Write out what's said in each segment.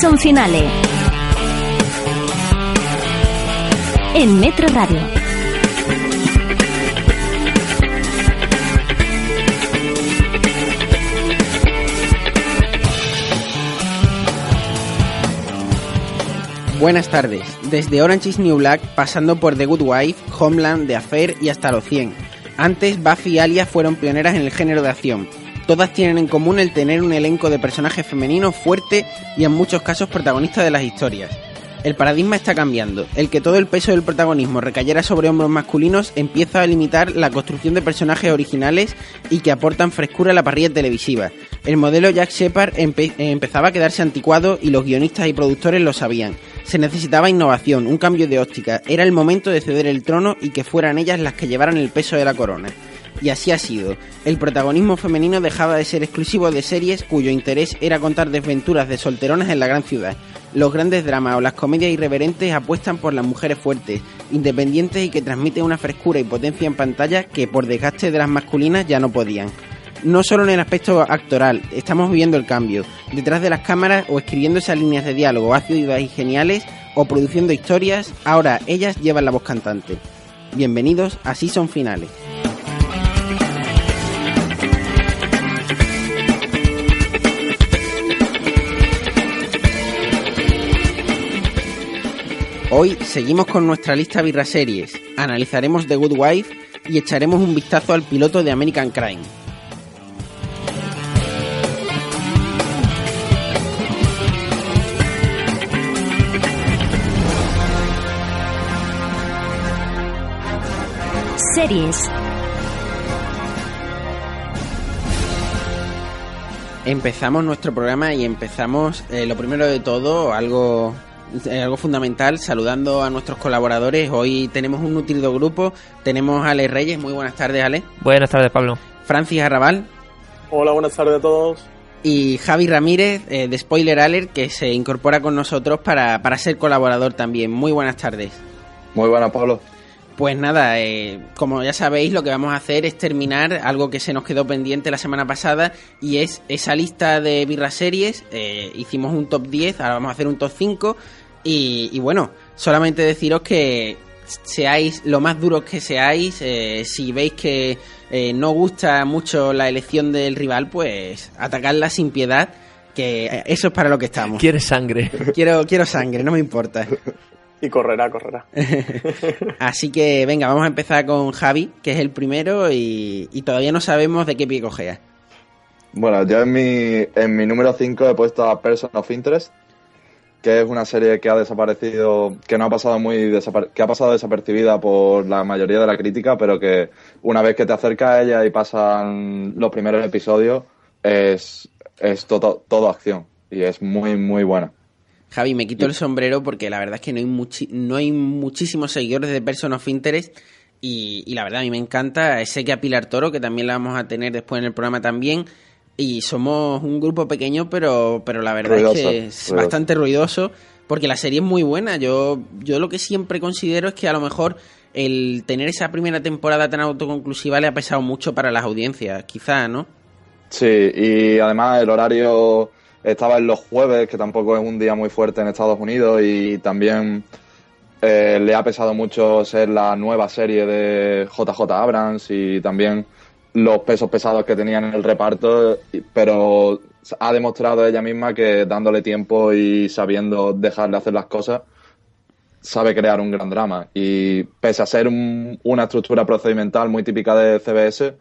Season Finale. En Metro Radio. Buenas tardes. Desde Orange is New Black, pasando por The Good Wife, Homeland, The Affair y hasta los 100. Antes, Buffy y Alia fueron pioneras en el género de acción. Todas tienen en común el tener un elenco de personajes femeninos fuerte y en muchos casos protagonistas de las historias. El paradigma está cambiando. El que todo el peso del protagonismo recayera sobre hombros masculinos empieza a limitar la construcción de personajes originales y que aportan frescura a la parrilla televisiva. El modelo Jack Shepard empe- empezaba a quedarse anticuado y los guionistas y productores lo sabían. Se necesitaba innovación, un cambio de óptica. Era el momento de ceder el trono y que fueran ellas las que llevaran el peso de la corona. Y así ha sido. El protagonismo femenino dejaba de ser exclusivo de series cuyo interés era contar desventuras de solteronas en la gran ciudad. Los grandes dramas o las comedias irreverentes apuestan por las mujeres fuertes, independientes y que transmiten una frescura y potencia en pantalla que por desgaste de las masculinas ya no podían. No solo en el aspecto actoral, estamos viviendo el cambio. Detrás de las cámaras o escribiendo esas líneas de diálogo ácidas y geniales o produciendo historias, ahora ellas llevan la voz cantante. Bienvenidos a Season Finales. Hoy seguimos con nuestra lista birra series, analizaremos The Good Wife y echaremos un vistazo al piloto de American Crime. Series. Empezamos nuestro programa y empezamos eh, lo primero de todo, algo, algo fundamental, saludando a nuestros colaboradores. Hoy tenemos un nutrido grupo, tenemos a Ale Reyes, muy buenas tardes Ale, Buenas tardes, Pablo. Francis Arrabal Hola, buenas tardes a todos. y Javi Ramírez eh, de Spoiler Alert que se incorpora con nosotros para, para ser colaborador también. Muy buenas tardes. Muy buena, Pablo. Pues nada, eh, como ya sabéis, lo que vamos a hacer es terminar algo que se nos quedó pendiente la semana pasada y es esa lista de birra series. Eh, hicimos un top 10, ahora vamos a hacer un top 5 y, y bueno, solamente deciros que seáis lo más duros que seáis, eh, si veis que eh, no gusta mucho la elección del rival, pues atacadla sin piedad, que eh, eso es para lo que estamos. ¿Quieres sangre? Quiero, quiero sangre, no me importa. Y correrá, correrá. Así que venga, vamos a empezar con Javi, que es el primero y, y todavía no sabemos de qué pie cogea. Bueno, yo en mi, en mi número 5 he puesto a Person of Interest, que es una serie que ha desaparecido, que no ha pasado muy que ha pasado desapercibida por la mayoría de la crítica, pero que una vez que te acercas a ella y pasan los primeros episodios, es, es todo, todo acción y es muy, muy buena. Javi, me quito el sombrero porque la verdad es que no hay, muchi- no hay muchísimos seguidores de Person of Interest y, y la verdad a mí me encanta. Sé que a Pilar Toro, que también la vamos a tener después en el programa también. Y somos un grupo pequeño, pero, pero la verdad Ruidoso, es que es ruidoso. bastante ruidoso porque la serie es muy buena. Yo, yo lo que siempre considero es que a lo mejor el tener esa primera temporada tan autoconclusiva le ha pesado mucho para las audiencias, quizá, ¿no? Sí, y además el horario estaba en los jueves, que tampoco es un día muy fuerte en Estados Unidos, y también eh, le ha pesado mucho ser la nueva serie de JJ Abrams y también los pesos pesados que tenían en el reparto, pero ha demostrado ella misma que dándole tiempo y sabiendo dejarle hacer las cosas, sabe crear un gran drama. Y pese a ser un- una estructura procedimental muy típica de CBS,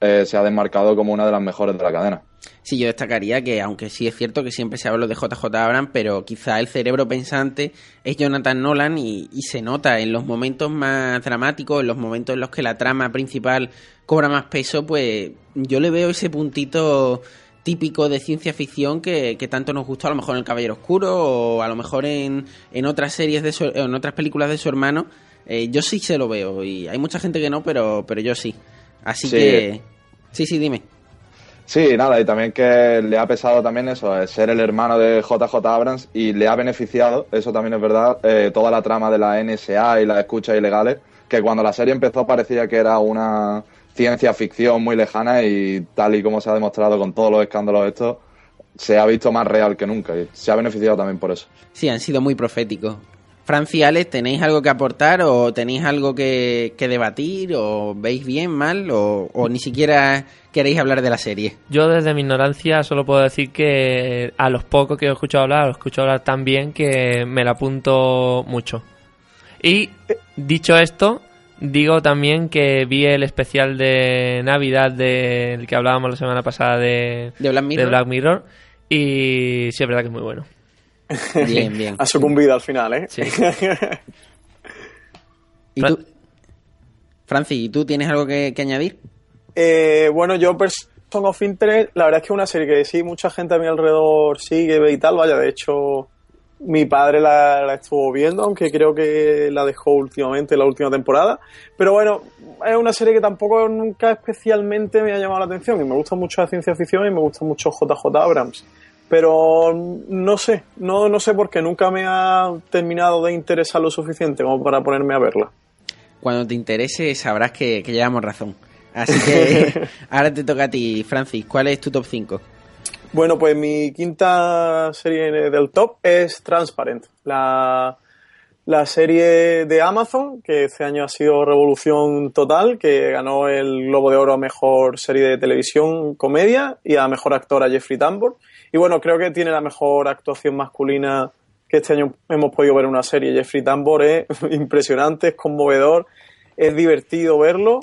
eh, se ha desmarcado como una de las mejores de la cadena. Sí, yo destacaría que, aunque sí es cierto que siempre se habla de JJ Abrams, pero quizá el cerebro pensante es Jonathan Nolan y, y se nota en los momentos más dramáticos, en los momentos en los que la trama principal cobra más peso, pues yo le veo ese puntito típico de ciencia ficción que, que tanto nos gustó a lo mejor en El Caballero Oscuro o a lo mejor en, en otras series de su- en otras películas de su hermano. Eh, yo sí se lo veo y hay mucha gente que no, pero, pero yo sí. Así Sí. que... Sí, sí, dime. Sí, nada, y también que le ha pesado también eso, eh, ser el hermano de JJ Abrams y le ha beneficiado, eso también es verdad, eh, toda la trama de la NSA y las escuchas ilegales, que cuando la serie empezó parecía que era una ciencia ficción muy lejana y tal y como se ha demostrado con todos los escándalos estos, se ha visto más real que nunca y se ha beneficiado también por eso. Sí, han sido muy proféticos. Franci y Alex, ¿tenéis algo que aportar o tenéis algo que, que debatir o veis bien, mal o, o ni siquiera queréis hablar de la serie? Yo desde mi ignorancia solo puedo decir que a los pocos que he escuchado hablar, los escucho hablar tan bien que me la apunto mucho. Y dicho esto, digo también que vi el especial de Navidad del que hablábamos la semana pasada de, ¿De Black Mirror? de Black Mirror y sí es verdad que es muy bueno. Bien, bien. Ha sucumbido al final, ¿eh? Sí. ¿Y tú, Franci, ¿y tú tienes algo que, que añadir? Eh, bueno, yo Person of Interest, la verdad es que es una serie que sí, mucha gente a mi alrededor sigue ve y tal, vaya, de hecho mi padre la, la estuvo viendo, aunque creo que la dejó últimamente, la última temporada, pero bueno, es una serie que tampoco nunca especialmente me ha llamado la atención y me gusta mucho la ciencia ficción y me gusta mucho JJ Abrams. Pero no sé, no, no sé por qué nunca me ha terminado de interesar lo suficiente como para ponerme a verla. Cuando te interese sabrás que, que llevamos razón. Así que ahora te toca a ti, Francis. ¿Cuál es tu top 5? Bueno, pues mi quinta serie del top es Transparent, la, la serie de Amazon, que este año ha sido revolución total, que ganó el Globo de Oro a Mejor Serie de Televisión Comedia y a Mejor Actor a Jeffrey Tambor. Y bueno, creo que tiene la mejor actuación masculina que este año hemos podido ver en una serie. Jeffrey Tambor es impresionante, es conmovedor, es divertido verlo.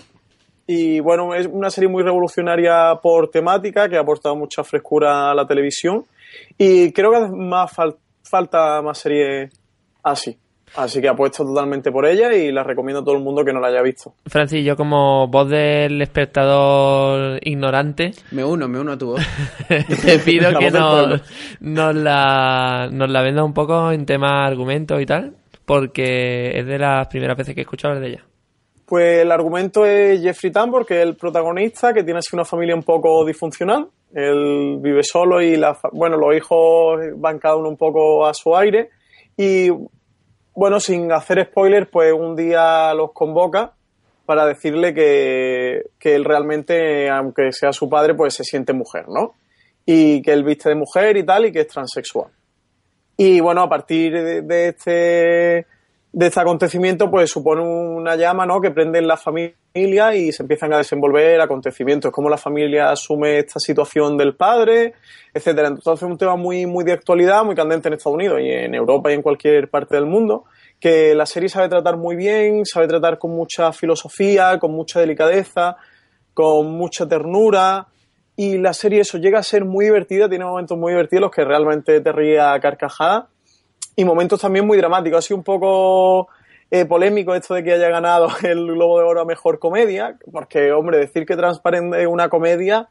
Y bueno, es una serie muy revolucionaria por temática que ha aportado mucha frescura a la televisión. Y creo que más fal- falta más series así. Así que apuesto totalmente por ella y la recomiendo a todo el mundo que no la haya visto. Francis, yo como voz del espectador ignorante, Me uno, me uno a tu voz. te pido La que nos, la, nos la venda un poco en tema argumentos y tal, porque es de las primeras veces que he escuchado hablar de ella. Pues el argumento es Jeffrey Tambor, que es el protagonista, que tiene así una familia un poco disfuncional. Él vive solo y la, fa- bueno, los hijos van cada uno un poco a su aire. Y bueno, sin hacer spoilers, pues un día los convoca para decirle que, que él realmente, aunque sea su padre, pues se siente mujer, ¿no? Y que él viste de mujer y tal, y que es transexual. Y bueno, a partir de, de este de este acontecimiento, pues supone una llama, ¿no? Que prende en la familia y se empiezan a desenvolver acontecimientos, cómo la familia asume esta situación del padre, etcétera. Entonces es un tema muy, muy de actualidad, muy candente en Estados Unidos y en Europa y en cualquier parte del mundo, que la serie sabe tratar muy bien, sabe tratar con mucha filosofía, con mucha delicadeza, con mucha ternura. Y la serie eso llega a ser muy divertida, tiene momentos muy divertidos los que realmente te ríe a carcajadas y momentos también muy dramáticos. Ha sido un poco eh, polémico esto de que haya ganado el Globo de Oro a Mejor Comedia, porque, hombre, decir que Transparente es una comedia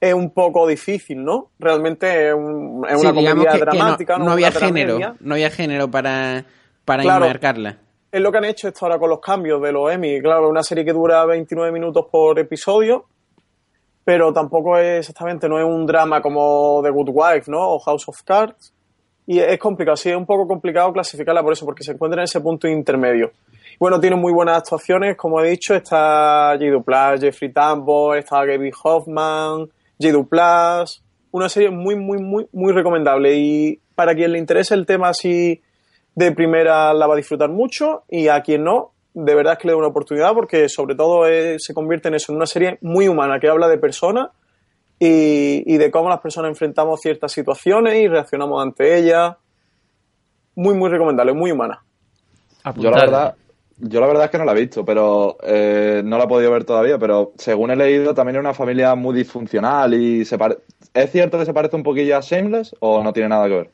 es un poco difícil, ¿no? Realmente es, un- es Sí, una comedia que, que no, dramática, no había tragedia. género. No había género para, para Claro. enmarcarla. Es lo que han hecho esto ahora con los cambios de los Emmy. Claro, es una serie que dura 29 minutos por episodio, pero tampoco es exactamente, no es un drama como The Good Wife, ¿no? O House of Cards. Y es complicado, sí, es un poco complicado clasificarla por eso, porque se encuentra en ese punto intermedio. Bueno, tiene muy buenas actuaciones, como he dicho, está J. Duplas, Jeffrey Tambor, está Gaby Hoffman, J. Duplas. Una serie muy, muy, muy, muy recomendable. Y para quien le interese el tema así de primera la va a disfrutar mucho y a quien no, de verdad es que le doy una oportunidad porque sobre todo eh, se convierte en eso, en una serie muy humana que habla de personas y, y de cómo las personas enfrentamos ciertas situaciones y reaccionamos ante ellas. Muy, muy recomendable, muy humana. Yo la verdad, yo la verdad es que no la he visto, pero eh, no la he podido ver todavía, pero según he leído también es una familia muy disfuncional y se pare- ¿Es cierto que se parece un poquillo a Shameless o no tiene nada que ver?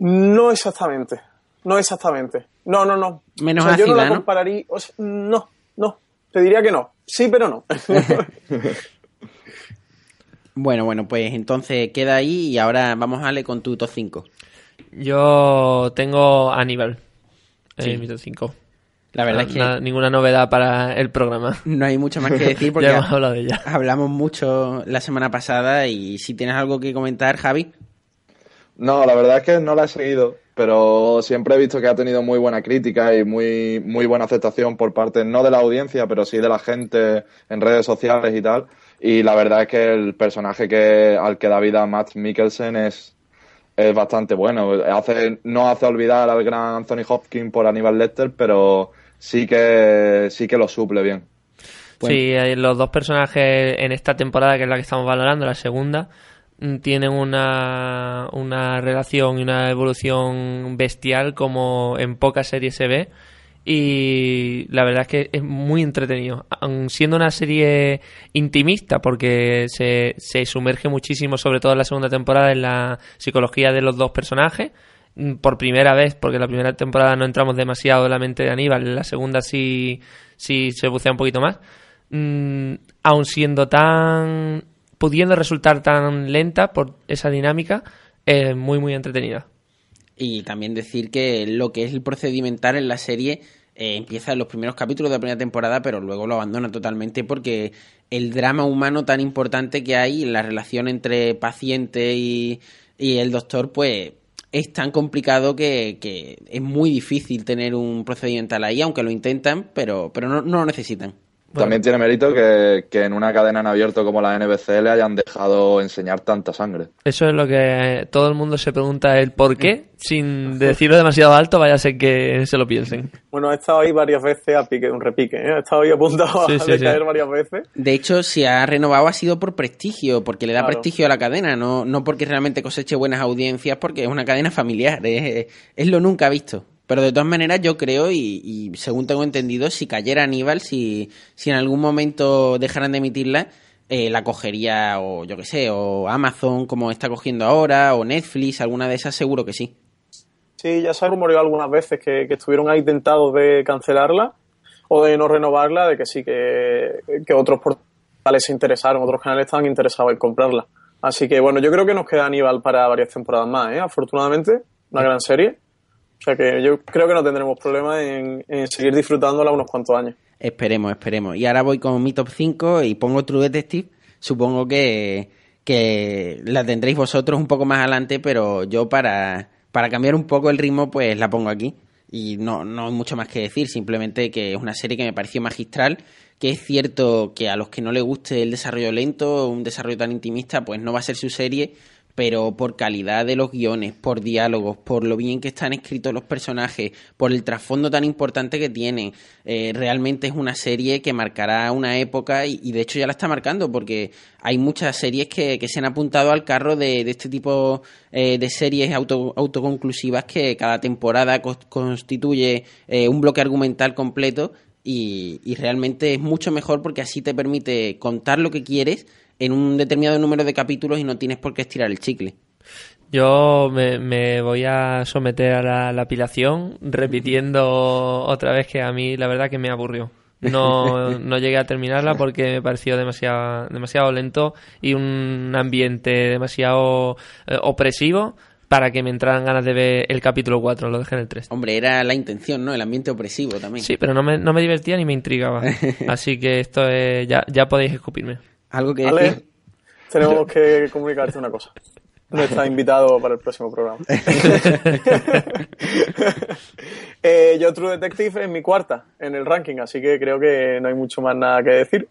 No exactamente, no exactamente. No, no, no. Menos O sea, yo no la compararía, o sea, no, no. Te diría que no. Sí, pero no. Bueno, bueno, pues entonces queda ahí y ahora vamos a darle con tu top 5. Yo tengo Aníbal Sí. en mi top 5. La verdad es que Na- ninguna novedad para el programa. no hay mucho más que decir porque ya hemos hablado de ella. hablamos mucho la semana pasada y si tienes algo que comentar, Javi. No, la verdad es que no la he seguido, pero siempre he visto que ha tenido muy buena crítica y muy, muy buena aceptación por parte, no de la audiencia, pero sí de la gente en redes sociales y tal. Y la verdad es que el personaje que al que da vida Matt Mikkelsen es, es bastante bueno. Hace, no hace olvidar al gran Anthony Hopkins por Aníbal Lecter, pero sí que, sí que lo suple bien. Sí, eh, los dos personajes en esta temporada, que es la que estamos valorando, la segunda, mm, tienen una, una relación y una evolución bestial como en pocas series se ve y la verdad es que es muy entretenido. Aun siendo una serie intimista, porque se, se sumerge muchísimo, sobre todo en la segunda temporada, en la psicología de los dos personajes. Mm, por primera vez, porque la primera temporada no entramos demasiado en la mente de Aníbal, en la segunda sí, sí se bucea un poquito más. Mm, aun siendo tan. pudiendo resultar tan lenta por esa dinámica, es muy, muy entretenida. Y también decir que lo que es el procedimental en la serie eh, empieza en los primeros capítulos de la primera temporada, pero luego lo abandona totalmente porque el drama humano tan importante que hay, la relación entre paciente y, y el doctor, pues es tan complicado que, que, es muy difícil tener un procedimental ahí, aunque lo intentan, pero, pero no, no lo necesitan. También tiene mérito que, que, en una cadena en abierto como la NBC le hayan dejado enseñar tanta sangre. Eso es lo que todo el mundo se pregunta el por qué, sin decirlo demasiado alto, vaya a ser que se lo piensen. Bueno, he estado ahí varias veces a pique, un repique, ¿eh? he estado ahí apuntado sí, a sí, decaer sí. varias veces. De hecho, si ha renovado ha sido por prestigio, porque le da claro. prestigio a la cadena, no, no porque realmente coseche buenas audiencias, porque es una cadena familiar, es, es lo nunca visto. Pero de todas maneras yo creo, y, y, según tengo entendido, si cayera Aníbal, si, si en algún momento dejaran de emitirla, eh, la cogería o yo que sé, o Amazon como está cogiendo ahora, o Netflix, alguna de esas seguro que sí. Sí, ya se ha rumoreado algunas veces que, que estuvieron ahí tentados de cancelarla o de no renovarla, de que sí, que, que otros portales se interesaron, otros canales estaban interesados en comprarla. Así que bueno, yo creo que nos queda Aníbal para varias temporadas más, ¿eh? afortunadamente, una gran serie. O sea que yo creo que no tendremos problema en, seguir disfrutándola unos cuantos años. Esperemos, esperemos. Y ahora voy con mi top 5 y pongo True Detective. Supongo que, que la tendréis vosotros un poco más adelante, pero yo para, para cambiar un poco el ritmo, pues la pongo aquí. Y no, no hay mucho más que decir, simplemente que es una serie que me pareció magistral, que es cierto que a los que no les guste el desarrollo lento, un desarrollo tan intimista, pues no va a ser su serie, pero por calidad de los guiones, por diálogos, por lo bien que están escritos los personajes, por el trasfondo tan importante que tienen, eh, realmente es una serie que marcará una época y, de hecho ya la está marcando porque hay muchas series que, que se han apuntado al carro de, de este tipo eh, de series auto, autoconclusivas que cada temporada co constituye eh, un bloque argumental completo y, y realmente es mucho mejor porque así te permite contar lo que quieres en un determinado número de capítulos y no tienes por qué estirar el chicle. Yo me, me voy a someter a la, la, apilación repitiendo otra vez que a mí la verdad que me aburrió. No, no llegué a terminarla porque me pareció demasiado, demasiado lento y un ambiente demasiado eh, opresivo para que me entraran ganas de ver el capítulo 4, lo dejé en el 3. Hombre, era la intención, ¿no? El ambiente opresivo también. Sí, pero no me, no me divertía ni me intrigaba. Así que esto es, ya, ya podéis escupirme. ¿Algo que Ale, decir? Tenemos que comunicarte una cosa. No está invitado para el próximo programa. eh, yo True Detective es mi cuarta en el ranking, así que creo que no hay mucho más nada que decir.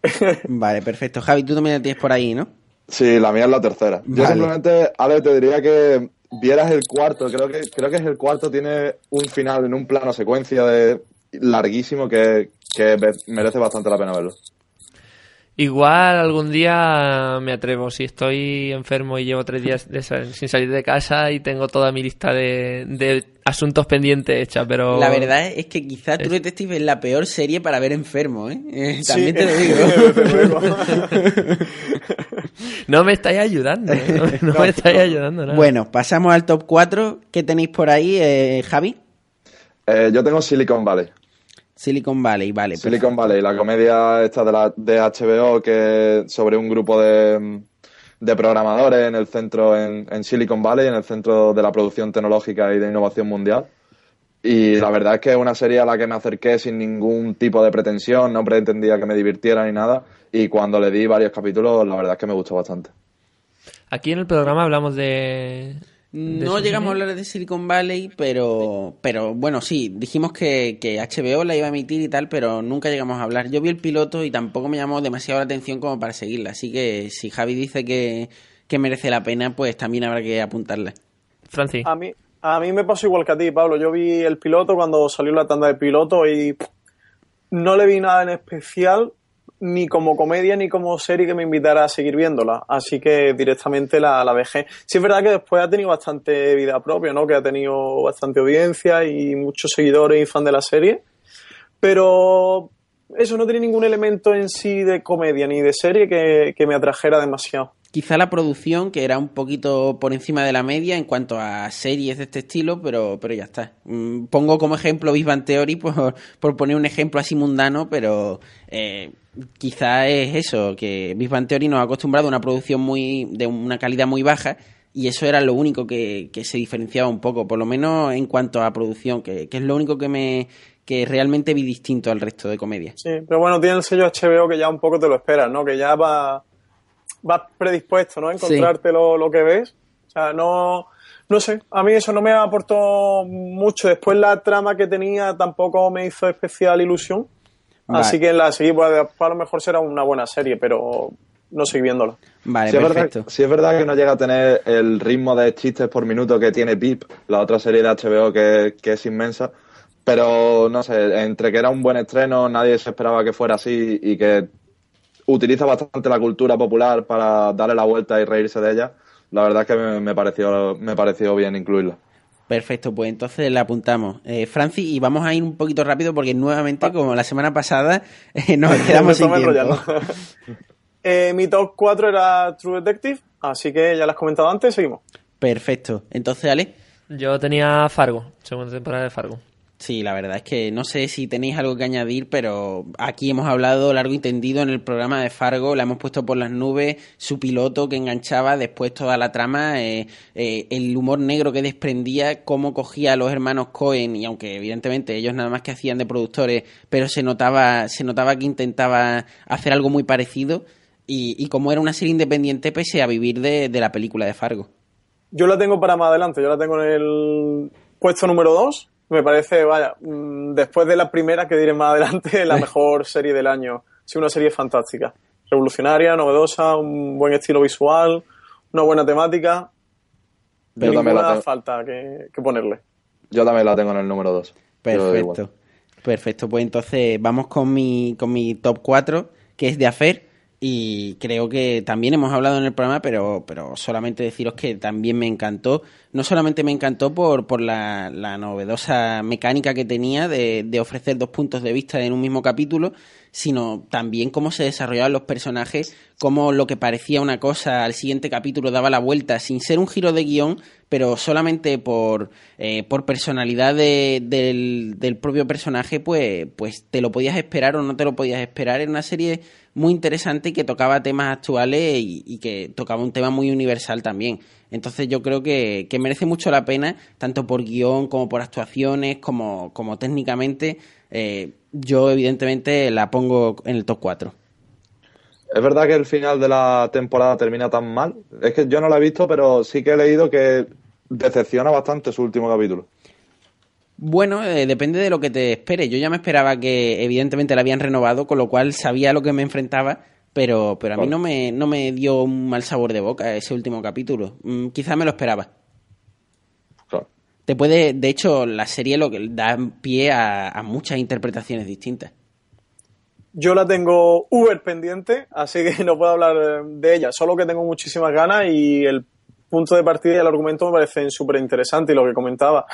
vale, perfecto. Javi, tú también la tienes por ahí, ¿no? Sí, la mía es la tercera. Vale. Yo simplemente, Ale, te diría que vieras el cuarto. Creo que, creo que es el cuarto tiene un final en un plano secuencia de larguísimo que, que merece bastante la pena verlo. Igual algún día me atrevo. Si estoy enfermo y llevo tres días de, sin salir de casa y tengo toda mi lista de, de asuntos pendientes hecha, pero... La verdad es que quizá True Detective es la peor serie para ver enfermo, ¿eh? eh también sí. te lo digo. no me estáis ayudando, ¿eh? no, no, no, me estáis ayudando nada. Bueno, pasamos al top 4. ¿Qué tenéis por ahí, eh, Javi? Eh, yo tengo Silicon Valley. Silicon Valley, vale. Silicon Valley, la comedia esta de, la, de HBO que sobre un grupo de, de programadores en el centro, en, en, Silicon Valley, en el centro de la producción tecnológica y de innovación mundial. Y la verdad es que es una serie a la que me acerqué sin ningún tipo de pretensión, no pretendía que me divirtiera ni nada. Y cuando le di varios capítulos, la verdad es que me gustó bastante. Aquí en el programa hablamos de, No llegamos a hablar de Silicon Valley, pero, pero bueno, sí, dijimos que, que HBO la iba a emitir y tal, pero nunca llegamos a hablar. Yo vi el piloto y tampoco me llamó demasiado la atención como para seguirla, así que si Javi dice que, que merece la pena, pues también habrá que apuntarla. Francis. A mí, a mí me pasó igual que a ti, Pablo. Yo vi el piloto cuando salió la tanda de piloto y no le vi nada en especial, ni como comedia ni como serie que me invitara a seguir viéndola. Así que directamente la, la dejé. Sí es verdad que después ha tenido bastante vida propia, ¿no? Que ha tenido bastante audiencia y muchos seguidores y fan de la serie. Pero eso no tiene ningún elemento en sí de comedia ni de serie que, que me atrajera demasiado. Quizá la producción, que era un poquito por encima de la media en cuanto a series de este estilo, pero, pero ya está. Mm, Pongo como ejemplo Big Bang Theory por, poner un ejemplo así mundano, pero eh, quizá es eso, que Big Theory nos ha acostumbrado a una producción muy de una calidad muy baja y eso era lo único que, que se diferenciaba un poco, por lo menos en cuanto a producción, que, que es lo único que me que realmente vi distinto al resto de comedias. Sí, pero bueno, tiene el sello HBO que ya un poco te lo esperas, ¿no? Que ya va vas predispuesto, ¿no? A encontrarte lo, lo que ves. O sea, no, no sé, a mí eso no me aportó mucho. Después la trama que tenía tampoco me hizo especial ilusión. Vale. Así que la seguí, pues, a lo mejor será una buena serie, pero no seguí viéndola. Vale, Sí es, perfecto. verdad, sí es verdad que no llega a tener el ritmo de chistes por minuto que tiene Pip, la otra serie de HBO que, que es inmensa, pero no sé, entre que era un buen estreno, nadie se esperaba que fuera así y que utiliza bastante la cultura popular para darle la vuelta y reírse de ella, la verdad es que me, me pareció, me pareció bien incluirla. Perfecto, pues entonces la apuntamos. Eh, Francis, y vamos a ir un poquito rápido porque nuevamente, como la semana pasada, eh, nos quedamos sin tiempo. Eh, mi top 4 era True Detective, así que ya lo has comentado antes, seguimos. Perfecto. Entonces, Ale, Yo tenía Fargo, segunda temporada de Fargo. Sí, la verdad es que no sé si tenéis algo que añadir, pero aquí hemos hablado largo y tendido en el programa de Fargo, la hemos puesto por las nubes, su piloto que enganchaba, después toda la trama, eh, eh, el humor negro que desprendía, cómo cogía a los hermanos Cohen, y aunque evidentemente ellos nada más que hacían de productores, pero se notaba, se notaba que intentaba hacer algo muy parecido. Y, y como era una serie independiente, pese a vivir de, de la película de Fargo. Yo la tengo para más adelante, yo la tengo en el puesto número 2. Me parece, vaya, mm, después de la primera que diré más adelante, la mejor serie del año. Sí, una serie fantástica. Revolucionaria, novedosa, un buen estilo visual, una buena temática. Yo también la tengo. falta que, que ponerle. Yo también la tengo en el número 2. Perfecto. Perfecto, pues entonces vamos con mi, con mi top 4, que es de Afer. Y creo que también hemos hablado en el programa, pero, pero solamente deciros que también me encantó. No solamente me encantó por, por la, la novedosa mecánica que tenía de, de ofrecer dos puntos de vista en un mismo capítulo, sino también cómo se desarrollaban los personajes, cómo lo que parecía una cosa al siguiente capítulo daba la vuelta sin ser un giro de guion, pero solamente por, eh, por personalidad de- del, del propio personaje, pues, pues te lo podías esperar o no te lo podías esperar. Era una serie muy interesante y que tocaba temas actuales y, que tocaba un tema muy universal también. Entonces yo creo que, que merece mucho la pena, tanto por guion como por actuaciones, como, como técnicamente. Eh, yo evidentemente la pongo en el top 4. Es verdad que el final de la temporada termina tan mal. Es que yo no la he visto, pero sí que he leído que decepciona bastante su último capítulo. Bueno, eh, depende de lo que te espere. Yo ya me esperaba que evidentemente la habían renovado, con lo cual sabía lo que me enfrentaba, pero, pero a mí no me, no me dio un mal sabor de boca ese último capítulo. Mm, quizá me lo esperaba. Claro. Te puede, de hecho, la serie lo que da pie a, a muchas interpretaciones distintas. Yo la tengo Uber pendiente, así que no puedo hablar eh, de ella, solo que tengo muchísimas ganas y el punto de partida y el argumento me parecen súper interesantes y lo que comentaba,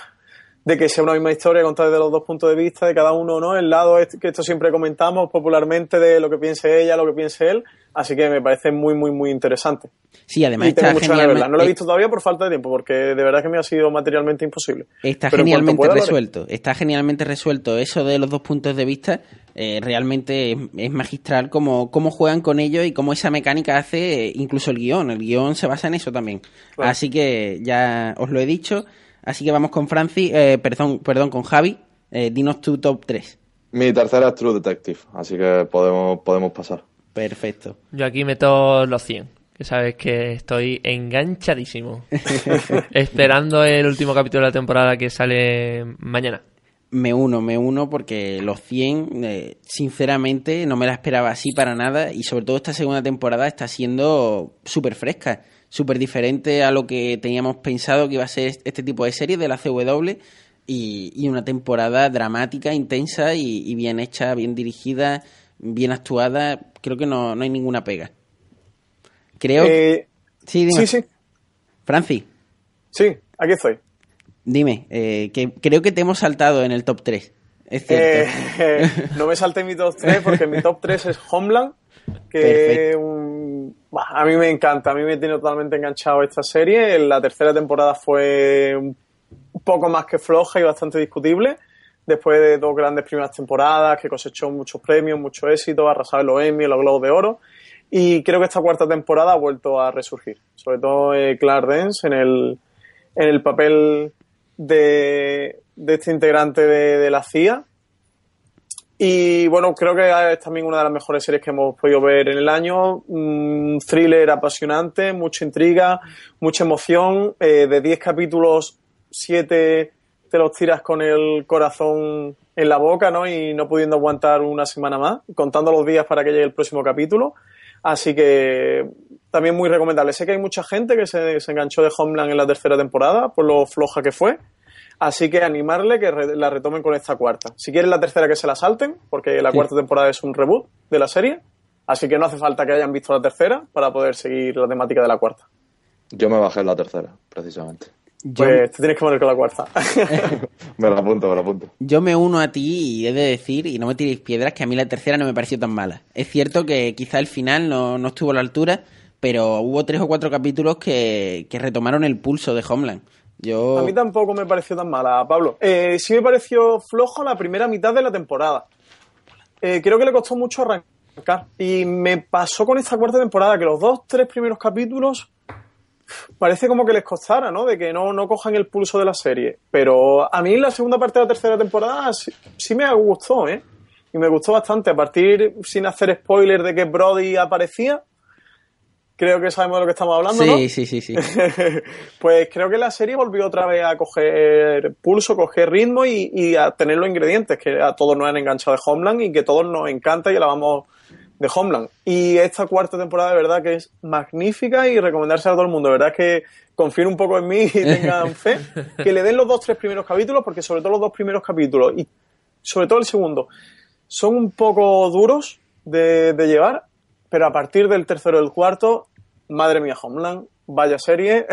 de que sea una misma historia contada desde los dos puntos de vista de cada uno, ¿no? El lado este, que esto siempre comentamos popularmente de lo que piense ella, lo que piense él, así que me parece muy, muy, muy interesante. Sí, además y está genialmente, No la he visto todavía por falta de tiempo, porque de verdad que me ha sido materialmente imposible. Está Pero genialmente pueda, lo resuelto. Está genialmente resuelto. Eso de los dos puntos de vista eh, realmente es, es magistral cómo, cómo juegan con ello y cómo esa mecánica hace eh, incluso el guion. El guion se basa en eso también. Claro. Así que ya os lo he dicho. Así que vamos con Francis, eh, perdón, perdón, con Javi. Eh, dinos tu top 3. Mi tercera es True Detective, así que podemos, podemos pasar. Perfecto. Yo aquí meto los 100, que sabes que estoy enganchadísimo. Esperando el último capítulo de la temporada que sale mañana. Me uno, me uno porque los 100, eh, sinceramente, no me la esperaba así para nada y sobre todo esta segunda temporada está siendo súper fresca, súper diferente a lo que teníamos pensado que iba a ser este tipo de serie de la CW y, y una temporada dramática, intensa y, y, bien hecha, bien dirigida, bien actuada. Creo que no, no hay ninguna pega. Creo. Eh, Sí, dime. sí, sí, Francis, sí, aquí estoy. dime, eh, que creo que te hemos saltado en el top 3. Es cierto. Eh, no me salté mi top 3 porque mi top 3 es Homeland, que Perfecto. un- a mí me encanta, a mí me tiene totalmente enganchado esta serie. La tercera temporada fue un poco más que floja y bastante discutible. Después de dos grandes primeras temporadas que cosechó muchos premios, mucho éxito, arrasado en los Emmy, los Globos de Oro. Y creo que esta cuarta temporada ha vuelto a resurgir. Sobre todo eh, Clark Dance en el, en el papel de, de este integrante de la CIA. Y bueno, creo que es también una de las mejores series que hemos podido ver en el año. Un thriller apasionante, mucha intriga, mucha emoción. Eh, de 10 capítulos, 7 te los tiras con el corazón en la boca, ¿no? Y no pudiendo aguantar una semana más, contando los días para que llegue el próximo capítulo. Así que también muy recomendable. Sé que hay mucha gente que se, se enganchó de Homeland en la tercera temporada por lo floja que fue. Así que animarle que re- la retomen con esta cuarta. Si quieren la tercera que se la salten, porque la Sí. cuarta temporada es un reboot de la serie. Así que no hace falta que hayan visto la tercera para poder seguir la temática de la cuarta. Yo me bajé en la tercera, precisamente. Yo- Pues te tienes que poner con la cuarta. Me lo apunto, me lo apunto. Yo me uno a ti y he de decir, y no me tiréis piedras, que a mí la tercera no me pareció tan mala. Es cierto que quizá el final no, no estuvo a la altura, pero hubo tres o cuatro capítulos que, que retomaron el pulso de Homeland. A mí tampoco me pareció tan mala, Pablo. Eh, sí me pareció flojo la primera mitad de la temporada. Eh, creo que le costó mucho arrancar. Y me pasó con esta cuarta temporada que los dos, tres primeros capítulos parece como que les costara, ¿no? De que no, no cojan el pulso de la serie. Pero a mí la segunda parte de la tercera temporada sí, sí me gustó, ¿eh? Y me gustó bastante. A partir, sin hacer spoiler de que Brody aparecía, creo que sabemos de lo que estamos hablando, ¿no? Sí, sí, sí, sí. pues creo que la serie volvió otra vez a coger pulso, coger ritmo y, y a tener los ingredientes que a todos nos han enganchado de Homeland y que todos nos encanta y alabamos de Homeland. Y esta cuarta temporada de verdad que es magnífica y recomendársela a todo el mundo. De verdad que confíen un poco en mí y tengan fe. Que le den los dos, tres primeros capítulos porque sobre todo los dos primeros capítulos y sobre todo el segundo son un poco duros de, de llevar, pero a partir del tercero y el cuarto, madre mía, Homeland, vaya serie.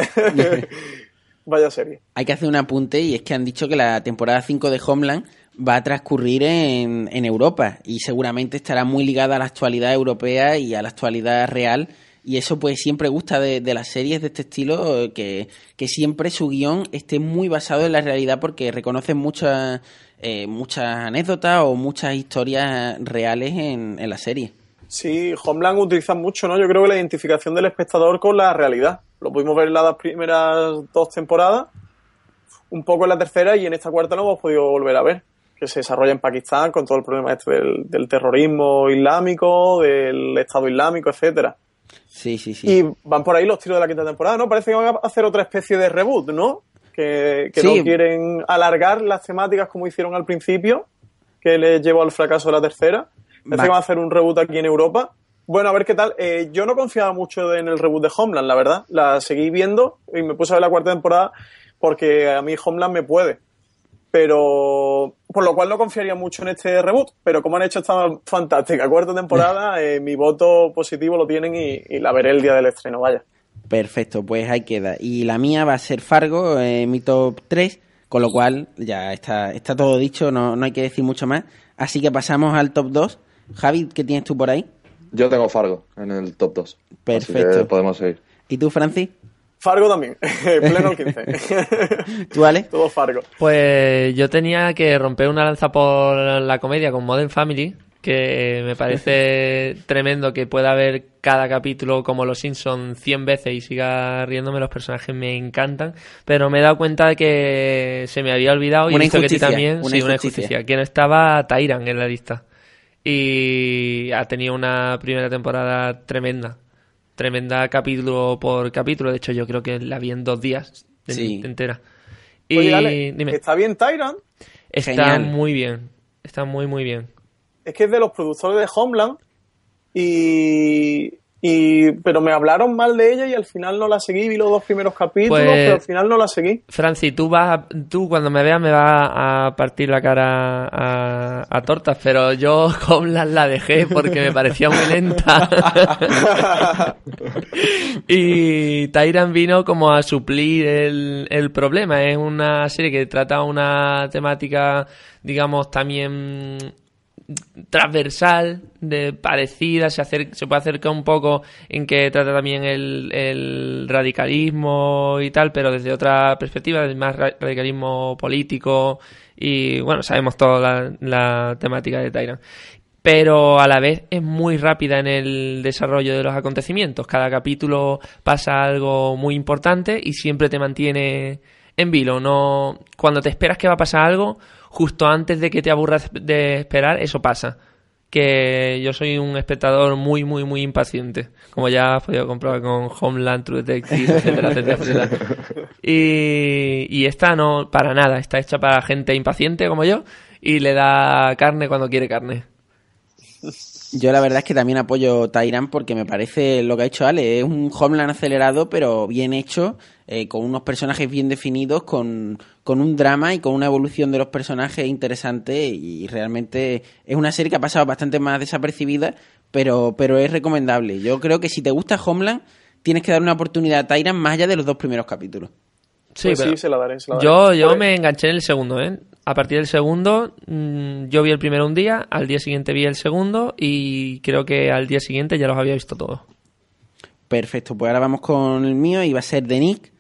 vaya serie. Hay que hacer un apunte y es que han dicho que la temporada 5 de Homeland va a transcurrir en, en Europa y seguramente estará muy ligada a la actualidad europea y a la actualidad real. Y eso pues siempre gusta de, de las series de este estilo, que, que siempre su guion esté muy basado en la realidad porque reconocen muchas eh, muchas anécdotas o muchas historias reales en, en la serie. Sí, Homeland utiliza mucho, ¿no? Yo creo que la identificación del espectador con la realidad. Lo pudimos ver en las primeras dos temporadas, un poco en la tercera y en esta cuarta lo hemos podido volver a ver. Que se desarrolla en Pakistán con todo el problema este del, del terrorismo islámico, del Estado Islámico, etcétera. Sí, sí, sí. Y van por ahí los tiros de la quinta temporada, ¿no? Parece que van a hacer otra especie de reboot, ¿no? Que, que Sí. no quieren alargar las temáticas como hicieron al principio, que les llevó al fracaso de la tercera. Parece que a hacer un reboot aquí en Europa. Bueno, a ver qué tal. Eh, yo no confiaba mucho en el reboot de Homeland, la verdad. La seguí viendo y me puse a ver la cuarta temporada porque a mí Homeland me puede. Pero, por lo cual no confiaría mucho en este reboot. Pero como han hecho esta fantástica cuarta temporada, eh, mi voto positivo lo tienen y, y la veré el día del estreno, vaya. Perfecto, pues ahí queda. Y la mía va a ser Fargo, eh, mi top 3, con lo cual ya está, está todo dicho, no, no hay que decir mucho más. Así que pasamos al top 2. Javi, ¿qué tienes tú por ahí? Yo tengo Fargo en el top 2. Perfecto. Así que podemos seguir. ¿Y tú, Francis? Fargo también, pleno el 15. ¿Tú, Ale? Todo Fargo. Pues yo tenía que romper una lanza por la comedia con Modern Family, que me parece tremendo que pueda ver cada capítulo como Los Simpsons 100 veces y siga riéndome, los personajes me encantan, pero me he dado cuenta de que se me había olvidado y Una he visto que a ti también, una sí, una injusticia. injusticia, que no estaba Tyran en la lista y ha tenido una primera temporada tremenda. tremenda capítulo por capítulo. De hecho, yo creo que la vi en dos días de- Sí. entera. Y Oye, Ale, dime, ¿está bien Tyrant? está Genial. muy bien. Está muy, muy bien. Es que es de los productores de Homeland y, y pero me hablaron mal de ella y al final no la seguí, vi los dos primeros capítulos, Pues- pero al final no la seguí. Francis, tú vas, a- tú cuando me veas me vas a partir la cara a, a tortas, pero yo Homeland la dejé porque me parecía muy lenta. y Tyran vino como a suplir el, el problema. Es una serie que trata una temática, digamos, también transversal, de parecida, se, puede acercar un poco en que trata también el, radicalismo y tal, pero desde otra perspectiva, del más ra- radicalismo político y bueno, sabemos toda la, la temática de Tyrant. Pero a la vez es muy rápida en el desarrollo de los acontecimientos. Cada capítulo pasa algo muy importante y siempre te mantiene en vilo. No, cuando te esperas que va a pasar algo, justo antes de que te aburras de esperar, eso pasa. Que yo soy un espectador muy, muy, muy impaciente. Como ya has podido comprobar con Homeland, True Detective, etcétera, etcétera, etcétera. Y, y esta no, para nada. Está hecha para gente impaciente como yo y le da carne cuando quiere carne. Yo la verdad es que también apoyo Tyrant porque me parece lo que ha hecho Ale, es un Homeland acelerado pero bien hecho, eh, con unos personajes bien definidos, con, con un drama y con una evolución de los personajes interesante y realmente es una serie que ha pasado bastante más desapercibida, pero, pero es recomendable. Yo creo que si te gusta Homeland tienes que dar una oportunidad a Tyrant más allá de los dos primeros capítulos. Sí, Pues pero sí, se la daré, se la daré. yo, yo me enganché en el segundo, ¿eh? A partir del segundo, mm, yo vi el primero un día, al día siguiente vi el segundo y creo que al día siguiente ya los había visto todos. Perfecto, pues ahora vamos con el mío y va a ser de Nick.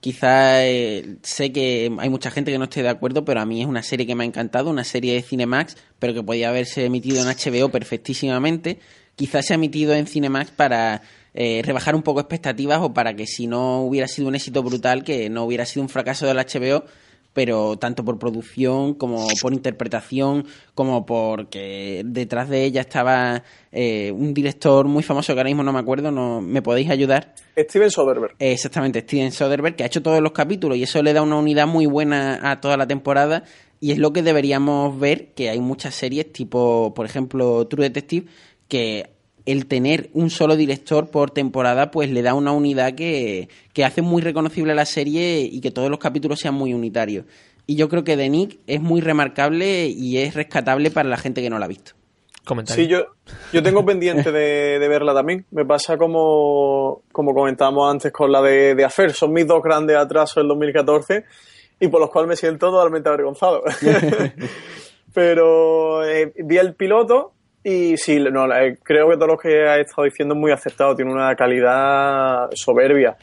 Quizá eh, sé que hay mucha gente que no esté de acuerdo, pero a mí es una serie que me ha encantado, una serie de Cinemax, pero que podía haberse emitido en HBO perfectísimamente. Quizás se ha emitido en Cinemax para eh, rebajar un poco expectativas o para que si no hubiera sido un éxito brutal, que no hubiera sido un fracaso del HBO, pero tanto por producción como por interpretación, como porque detrás de ella estaba eh, un director muy famoso que ahora mismo no me acuerdo, no me podéis ayudar. Steven Soderbergh. Eh, Exactamente, Steven Soderbergh, que ha hecho todos los capítulos y eso le da una unidad muy buena a toda la temporada y es lo que deberíamos ver, que hay muchas series tipo, por ejemplo, True Detective, que el tener un solo director por temporada pues le da una unidad que, que hace muy reconocible a la serie y que todos los capítulos sean muy unitarios. Y yo creo que The Nick es muy remarcable y es rescatable para la gente que no la ha visto. Comentario. Sí, yo, yo tengo pendiente de, de verla también. Me pasa como, como comentábamos antes con la de, de Afer. Son mis dos grandes atrasos del 2014 y por los cuales me siento totalmente avergonzado. Pero eh, vi el piloto y sí, no, eh, creo que todo lo que ha estado diciendo es muy acertado. Tiene una calidad soberbia.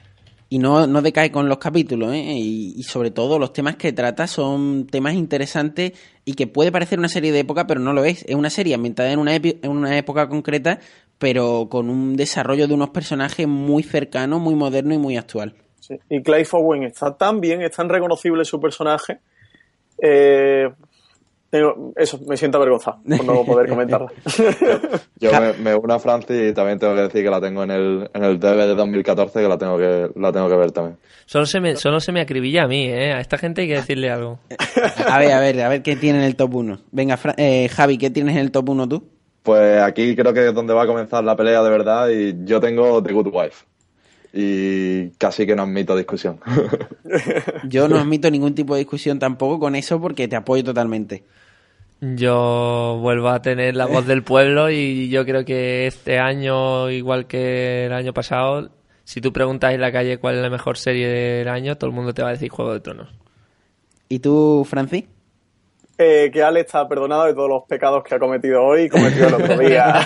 y no, no decae con los capítulos, ¿eh? y, y sobre todo los temas que trata son temas interesantes y que puede parecer una serie de época, pero no lo es. Es una serie ambientada en una, en una época concreta, pero con un desarrollo de unos personajes muy cercanos, muy moderno y muy actual. Sí. Y Clay Owen está tan bien, es tan reconocible su personaje. Eh, tengo- eso, me siento avergonzado por no poder comentarla. Yo me, me uno a Francis y también tengo que decir que la tengo en el, en el TV de 2014 que la tengo que, la tengo que ver también. Solo se me, solo se me acribilla a mí, ¿eh? A esta gente hay que decirle algo. A ver, a ver, a ver qué tiene en el top 1. Venga, Fra- eh, Javi, ¿qué tienes en el top 1 tú? Pues aquí creo que es donde va a comenzar la pelea de verdad y yo tengo The Good Wife. Y casi que no admito discusión. Yo no admito ningún tipo de discusión tampoco con eso porque te apoyo totalmente. Yo vuelvo a tener la voz del pueblo y yo creo que este año, igual que el año pasado, si tú preguntas en la calle cuál es la mejor serie del año, todo el mundo te va a decir Juego de Tronos. ¿Y tú, Francis? Eh, que Ale está perdonado de todos los pecados que ha cometido hoy y cometió el otro día.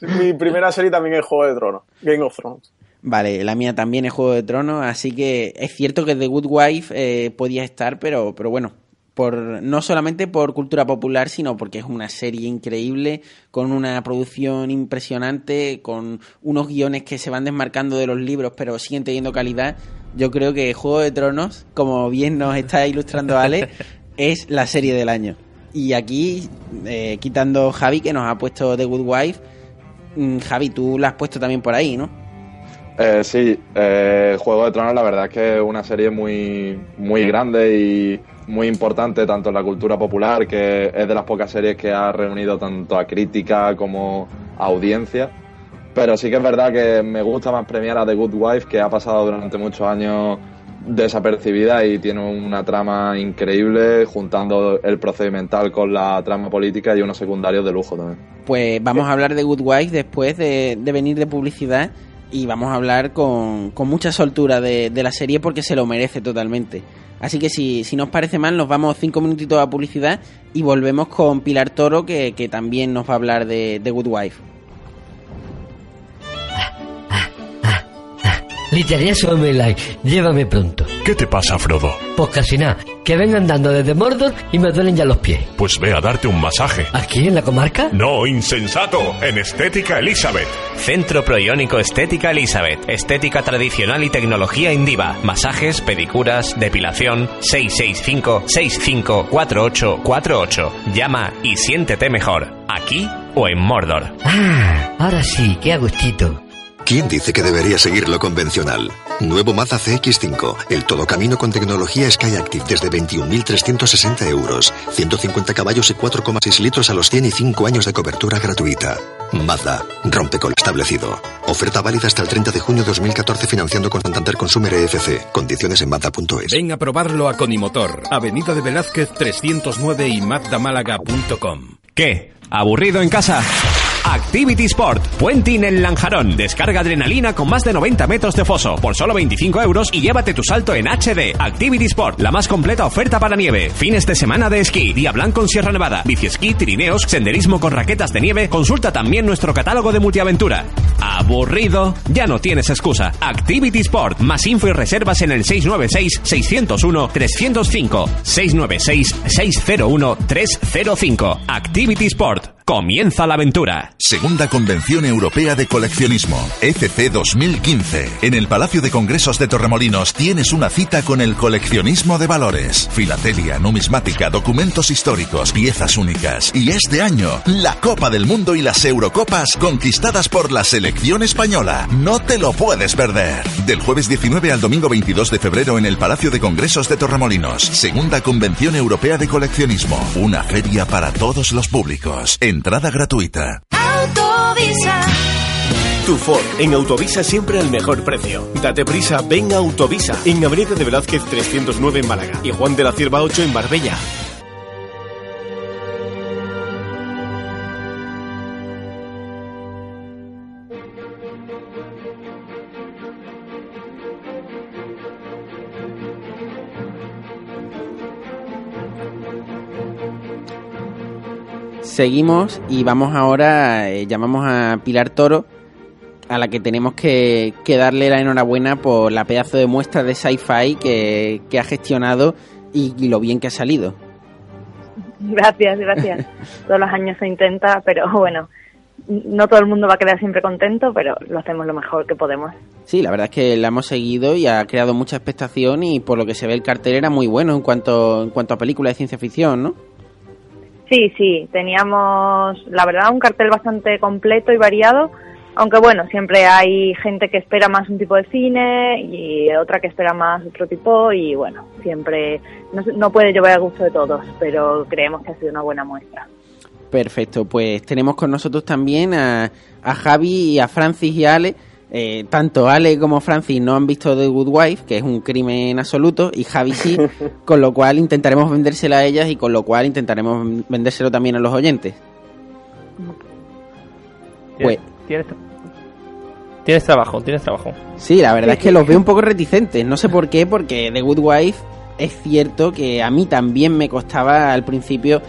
Mi primera serie también es Juego de Tronos, Game of Thrones. Vale, la mía también es Juego de Tronos, así que es cierto que The Good Wife eh, podía estar, pero, pero bueno, por, no solamente por cultura popular, sino porque es una serie increíble, con una producción impresionante, con unos guiones que se van desmarcando de los libros, pero siguen teniendo calidad. Yo creo que Juego de Tronos, como bien nos está ilustrando Ale, es la serie del año. Y aquí, eh, quitando Javi, que nos ha puesto The Good Wife, Mm, Javi, tú la has puesto también por ahí, ¿no? Eh, sí, eh, Juego de Tronos la verdad es que es una serie muy, muy grande y muy importante tanto en la cultura popular, que es de las pocas series que ha reunido tanto a crítica como a audiencia. Pero sí que es verdad que me gusta más premiar a The Good Wife, que ha pasado durante muchos años desapercibida y tiene una trama increíble, juntando el procedimental con la trama política y unos secundarios de lujo también. Pues vamos a hablar de Good Wife después de, venir de publicidad y vamos a hablar con, mucha soltura de, la serie porque se lo merece totalmente. Así que si, si nos parece mal, nos vamos cinco minutitos a publicidad y volvemos con Pilar Toro, que, también nos va a hablar de, de Good Wife. Literaria Online, llévame pronto. ¿Qué te pasa, Frodo? Pues casi nada, que vengo andando desde Mordor y me duelen ya los pies. Pues ve a darte un masaje. ¿Aquí en la comarca? No, insensato, en Estética Elizabeth. Centro Proiónico Estética Elizabeth. Estética tradicional y tecnología indiva. Masajes, pedicuras, depilación. 665-654848. Llama y siéntete mejor. Aquí o en Mordor. Ah, ahora sí, qué agustito. ¿Quién dice que debería seguir lo convencional? Nuevo Mazda CX5, el todo camino con tecnología Skyactiv desde 21.360 euros, 150 caballos y 4,6 litros a los 100 y 5 años de cobertura gratuita. Mazda, rompe con lo establecido. Oferta válida hasta el 30 de junio de 2014 financiando con Santander Consumer EFC. Condiciones en Mazda.es. Ven a probarlo a Conimotor, Avenida de Velázquez 309 y mazdamálaga.com. ¿Qué? ¿Aburrido en casa? Activity Sport, Puenting en Lanjarón. Descarga adrenalina con más de 90 metros de foso por solo 25 euros y llévate tu salto en HD. Activity Sport, la más completa oferta para nieve. Fines de semana de esquí, día blanco en Sierra Nevada, bici esquí, trineos, senderismo con raquetas de nieve. Consulta también nuestro catálogo de multiaventura. ¿Aburrido? Ya no tienes excusa. Activity Sport, más info y reservas en el 696-601-305. 696-601-305. Activity Sport. Comienza la aventura. Segunda Convención Europea de Coleccionismo, ECC 2015. En el Palacio de Congresos de Torremolinos tienes una cita con el coleccionismo de valores. Filatelia, numismática, documentos históricos, piezas únicas. Y este año, la Copa del Mundo y las Eurocopas conquistadas por la selección española. No te lo puedes perder. Del jueves 19 al domingo 22 de febrero en el Palacio de Congresos de Torremolinos. Segunda Convención Europea de Coleccionismo. Una feria para todos los públicos. Entrada gratuita. Autovisa. Tu Ford, en Autovisa siempre al mejor precio. Date prisa, ven a Autovisa, en Avenida de Velázquez 309 en Málaga y Juan de la Cierva 8 en Marbella. Seguimos y vamos ahora, eh, llamamos a Pilar Toro, a la que tenemos que, darle la enhorabuena por la pedazo de muestra de sci-fi que, ha gestionado y, lo bien que ha salido. Gracias, gracias. Todos los años se intenta, pero bueno, no todo el mundo va a quedar siempre contento, pero lo hacemos lo mejor que podemos. Sí, la verdad es que la hemos seguido y ha creado mucha expectación y por lo que se ve el cartel era muy bueno en cuanto, en cuanto a películas de ciencia ficción, ¿no? Sí, sí, teníamos, la verdad, un cartel bastante completo y variado, aunque bueno, siempre hay gente que espera más un tipo de cine y otra que espera más otro tipo y bueno, siempre no, puede llover a gusto de todos, pero creemos que ha sido una buena muestra. Perfecto, pues tenemos con nosotros también a, a Javi y a Francis y a Ale eh, tanto Ale como Francis no han visto The Good Wife, que es un crimen absoluto, y Javi sí, con lo cual intentaremos vendérsela a ellas y con lo cual intentaremos vendérselo también a los oyentes. Pues, ¿Tienes, tienes trabajo, tienes trabajo. Sí, la verdad es que los veo un poco reticentes, no sé por qué, porque The Good Wife es cierto que a mí también me costaba al principio,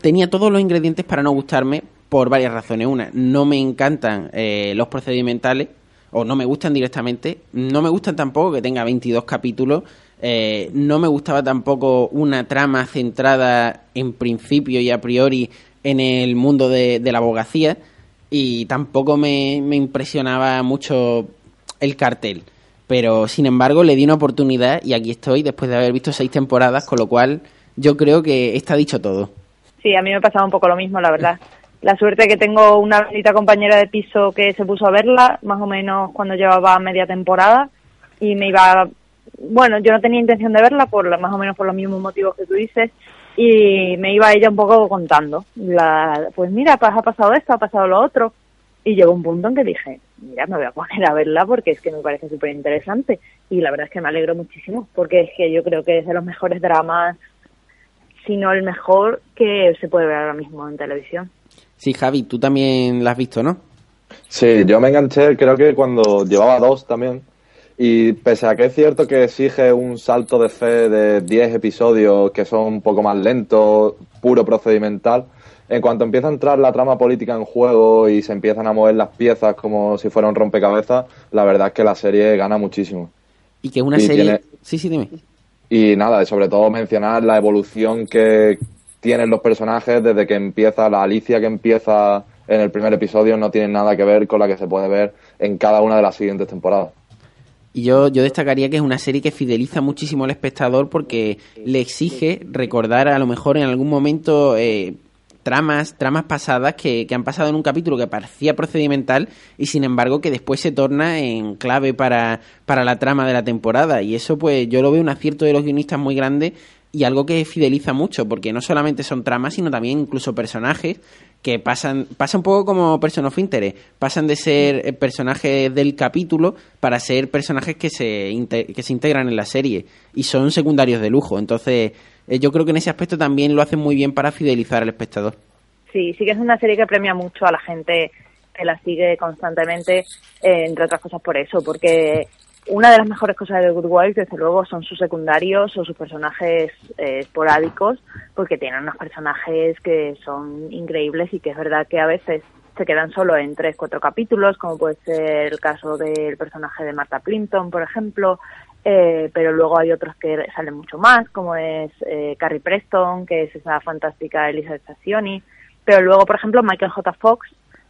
tenía todos los ingredientes para no gustarme por varias razones. Una, no me encantan eh, los procedimentales, o no me gustan directamente. No me gustan tampoco que tenga 22 capítulos. Eh, no me gustaba tampoco una trama centrada en principio y a priori en el mundo de, la abogacía. Y tampoco me, impresionaba mucho el cartel. Pero sin embargo le di una oportunidad y aquí estoy después de haber visto seis temporadas, con lo cual yo creo que está dicho todo. Sí, a mí me pasaba un poco lo mismo, la verdad la suerte que tengo una bendita compañera de piso que se puso a verla, más o menos cuando llevaba media temporada, y me iba, bueno, yo no tenía intención de verla, por más o menos por los mismos motivos que tú dices, y me iba ella un poco contando, la, pues mira, pues ha pasado esto, ha pasado lo otro, y llegó un punto en que dije, mira, me voy a poner a verla porque es que me parece súper interesante, y la verdad es que me alegro muchísimo, porque es que yo creo que es de los mejores dramas, si no el mejor que se puede ver ahora mismo en televisión. Sí, Javi, tú también la has visto, ¿no? Sí, yo me enganché, creo que cuando llevaba dos también. Y pese a que es cierto que exige un salto de fe de 10 episodios que son un poco más lentos, puro procedimental, en cuanto empieza a entrar la trama política en juego y se empiezan a mover las piezas como si fuera un rompecabezas, la verdad es que la serie gana muchísimo. Y que una serie... Sí, sí, dime. Y nada, sobre todo mencionar la evolución que, tienen los personajes desde que empieza la Alicia que empieza en el primer episodio no tiene nada que ver con la que se puede ver en cada una de las siguientes temporadas. Y yo, yo destacaría que es una serie que fideliza muchísimo al espectador porque le exige recordar a lo mejor en algún momento eh, tramas, tramas pasadas que, que, han pasado en un capítulo que parecía procedimental y sin embargo que después se torna en clave para, para la trama de la temporada. Y eso pues yo lo veo un acierto de los guionistas muy grande y algo que fideliza mucho, porque no solamente son tramas, sino también incluso personajes que pasan, pasa un poco como Person of Interest, pasan de ser eh, personajes del capítulo para ser personajes que se, que se integran en la serie y son secundarios de lujo. Entonces, eh, yo creo que en ese aspecto también lo hacen muy bien para fidelizar al espectador. Sí, sí que es una serie que premia mucho a la gente que la sigue constantemente, eh, entre otras cosas por eso, porque una de las mejores cosas de Good Wife, desde luego, son sus secundarios o sus personajes eh, esporádicos, porque tienen unos personajes que son increíbles y que es verdad que a veces se quedan solo en tres, cuatro capítulos, como puede ser el caso del personaje de Martha Plimpton, por ejemplo, eh, pero luego hay otros que salen mucho más, como es eh, Carrie Preston, que es esa fantástica Elizabeth Stacioni, pero luego, por ejemplo, Michael J. Fox,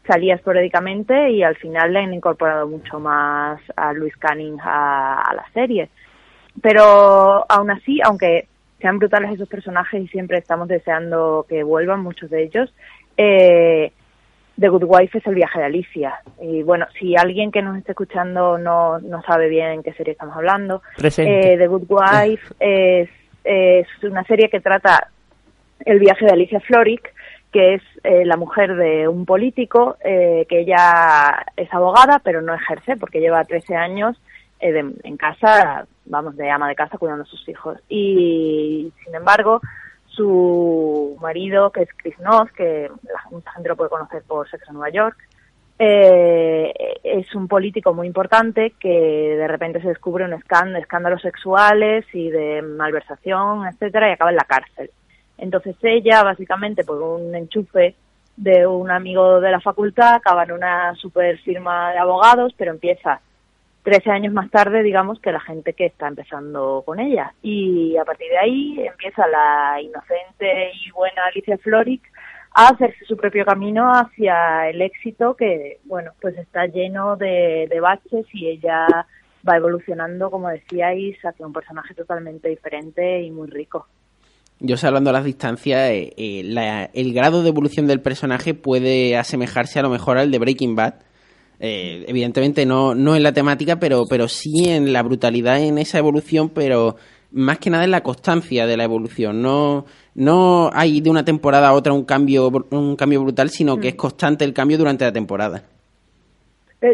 salía esporádicamente y al final le han incorporado mucho más a Luis Canning a, la serie. Pero aún así, aunque sean brutales esos personajes y siempre estamos deseando que vuelvan muchos de ellos, eh, The Good Wife es el viaje de Alicia. Y bueno, si alguien que nos esté escuchando no, no sabe bien qué serie estamos hablando, eh, The Good Wife es, es una serie que trata el viaje de Alicia Florrick, que es eh, la mujer de un político, eh, que ella es abogada, pero no ejerce porque lleva 13 años eh, en casa, vamos, de ama de casa cuidando a sus hijos. Y, sin embargo, su marido, que es Chris Noth, que mucha gente lo puede conocer por Sexo en Nueva York, es un político muy importante que de repente se descubre un escándalo, escándalos sexuales y de malversación, etcétera, y acaba en la cárcel. Entonces ella, básicamente, por un enchufe de un amigo de la facultad, acaba en una super firma de abogados, pero empieza 13 años más tarde, digamos, que la gente que está empezando con ella. Y a partir de ahí empieza la inocente y buena Alicia Floric a hacerse su propio camino hacia el éxito que, bueno, pues está lleno de, de baches y ella va evolucionando, como decíais, hacia un personaje totalmente diferente y muy rico. Yo hablando a las distancias, eh, eh, el grado de evolución del personaje puede asemejarse a lo mejor al de Breaking Bad. Eh, evidentemente no, no en la temática, pero, pero sí en la brutalidad en esa evolución, pero más que nada en la constancia de la evolución. No, no hay de una temporada a otra un cambio, un cambio brutal, sino que es mm. constante el cambio durante la temporada.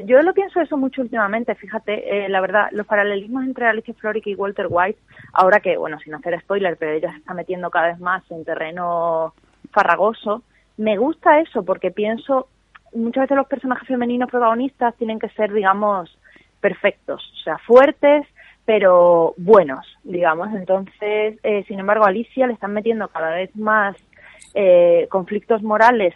Yo lo pienso eso mucho últimamente, fíjate, eh, la verdad, los paralelismos entre Alicia Florrick y Walter White, ahora que, bueno, sin hacer spoiler, pero ella se está metiendo cada vez más en terreno farragoso, me gusta eso porque pienso, muchas veces los personajes femeninos protagonistas tienen que ser, digamos, perfectos, o sea, fuertes, pero buenos, digamos. Entonces, eh, sin embargo, a Alicia le están metiendo cada vez más conflictos morales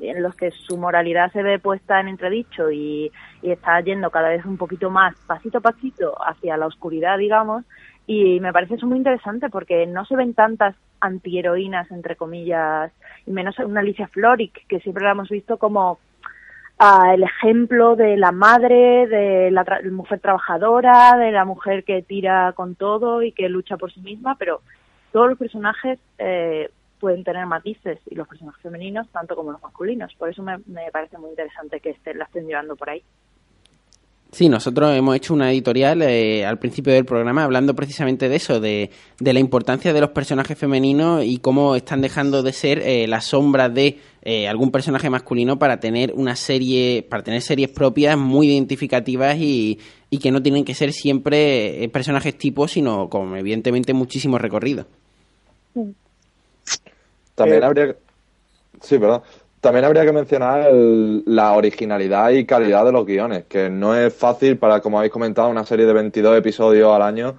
en los que su moralidad se ve puesta en entredicho y, está yendo cada vez un poquito más, pasito a pasito, hacia la oscuridad, digamos, y me parece eso muy interesante porque no se ven tantas antiheroínas, entre comillas, y menos una Alicia Floric, que siempre la hemos visto como ah, el ejemplo de la madre, de la, mujer trabajadora, de la mujer que tira con todo y que lucha por sí misma, pero todos los personajes eh, pueden tener matices y los personajes femeninos tanto como los masculinos. Por eso me, me parece muy interesante que la estén llevando por ahí. Sí, nosotros hemos hecho una editorial eh, al principio del programa hablando precisamente de eso, de, de, la importancia de los personajes femeninos y cómo están dejando de ser eh, la sombra de eh, algún personaje masculino para tener una serie, para tener series propias muy identificativas y, y que no tienen que ser siempre eh, personajes tipos, sino con evidentemente muchísimo recorrido. También Eh, habría, sí, perdón. También habría que mencionar el- la originalidad y calidad de los guiones, que no es fácil para, como habéis comentado, una serie de 22 episodios al año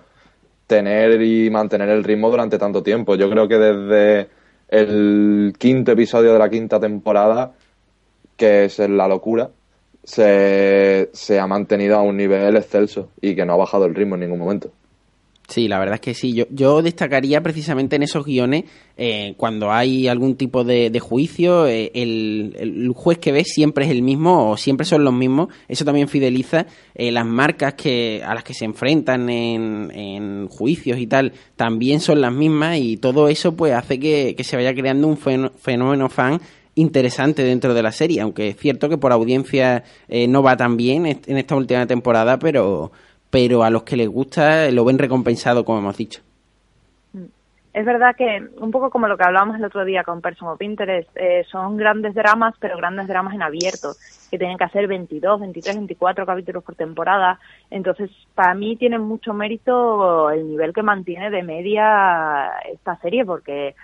tener y mantener el ritmo durante tanto tiempo. Yo creo que desde el quinto episodio de la quinta temporada, que es La Locura, se, se ha mantenido a un nivel excelso y que no ha bajado el ritmo en ningún momento. Sí, la verdad es que sí. Yo, yo destacaría precisamente en esos guiones, eh, cuando hay algún tipo de, de juicio, eh, el, el juez que ves siempre es el mismo o siempre son los mismos. Eso también fideliza. Eh, las marcas que a las que se enfrentan en, en juicios y tal también son las mismas y todo eso pues hace que, que se vaya creando un fenó- fenómeno fan interesante dentro de la serie, aunque es cierto que por audiencia eh, no va tan bien en esta última temporada, pero, pero a los que les gusta lo ven recompensado, como hemos dicho. Es verdad que, un poco como lo que hablábamos el otro día con Person Pinterest, eh, son grandes dramas, pero grandes dramas en abierto, que tienen que hacer 22, 23, 24 capítulos por temporada. Entonces, para mí tiene mucho mérito el nivel que mantiene de media esta serie, porque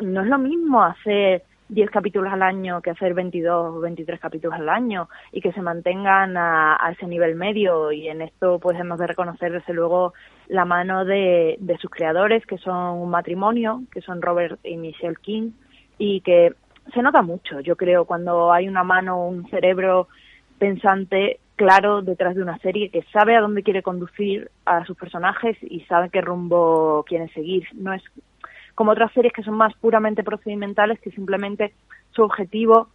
no es lo mismo hacer 10 capítulos al año que hacer 22 o 23 capítulos al año y que se mantengan a, a ese nivel medio. Y en esto pues hemos de reconocer desde luego la mano de, de sus creadores que son un matrimonio que son Robert y Michelle King y que se nota mucho yo creo cuando hay una mano un cerebro pensante claro detrás de una serie que sabe a dónde quiere conducir a sus personajes y sabe qué rumbo quiere seguir. No es como otras series que son más puramente procedimentales, que simplemente su objetivo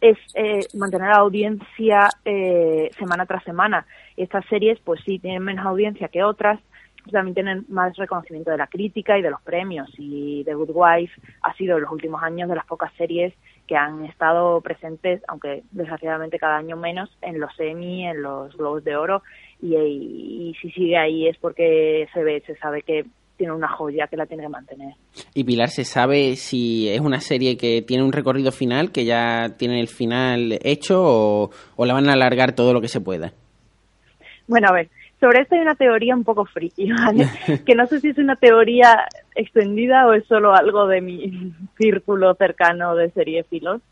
es eh, mantener la audiencia eh, semana tras semana. Estas series, pues sí, tienen menos audiencia que otras, también tienen más reconocimiento de la crítica y de los premios. Y The Good Wife ha sido en los últimos años de las pocas series que han estado presentes, aunque desgraciadamente cada año menos, en los Emmy, en los Globos de Oro. Y, y, y si sigue ahí es porque se ve, se sabe que tiene una joya que la tiene que mantener. Y Pilar, ¿se sabe si es una serie que tiene un recorrido final, que ya tiene el final hecho, o, o la van a alargar todo lo que se pueda? Bueno, a ver, sobre esto hay una teoría un poco friki, ¿vale? que no sé si es una teoría extendida o es solo algo de mi círculo cercano de seriefilos.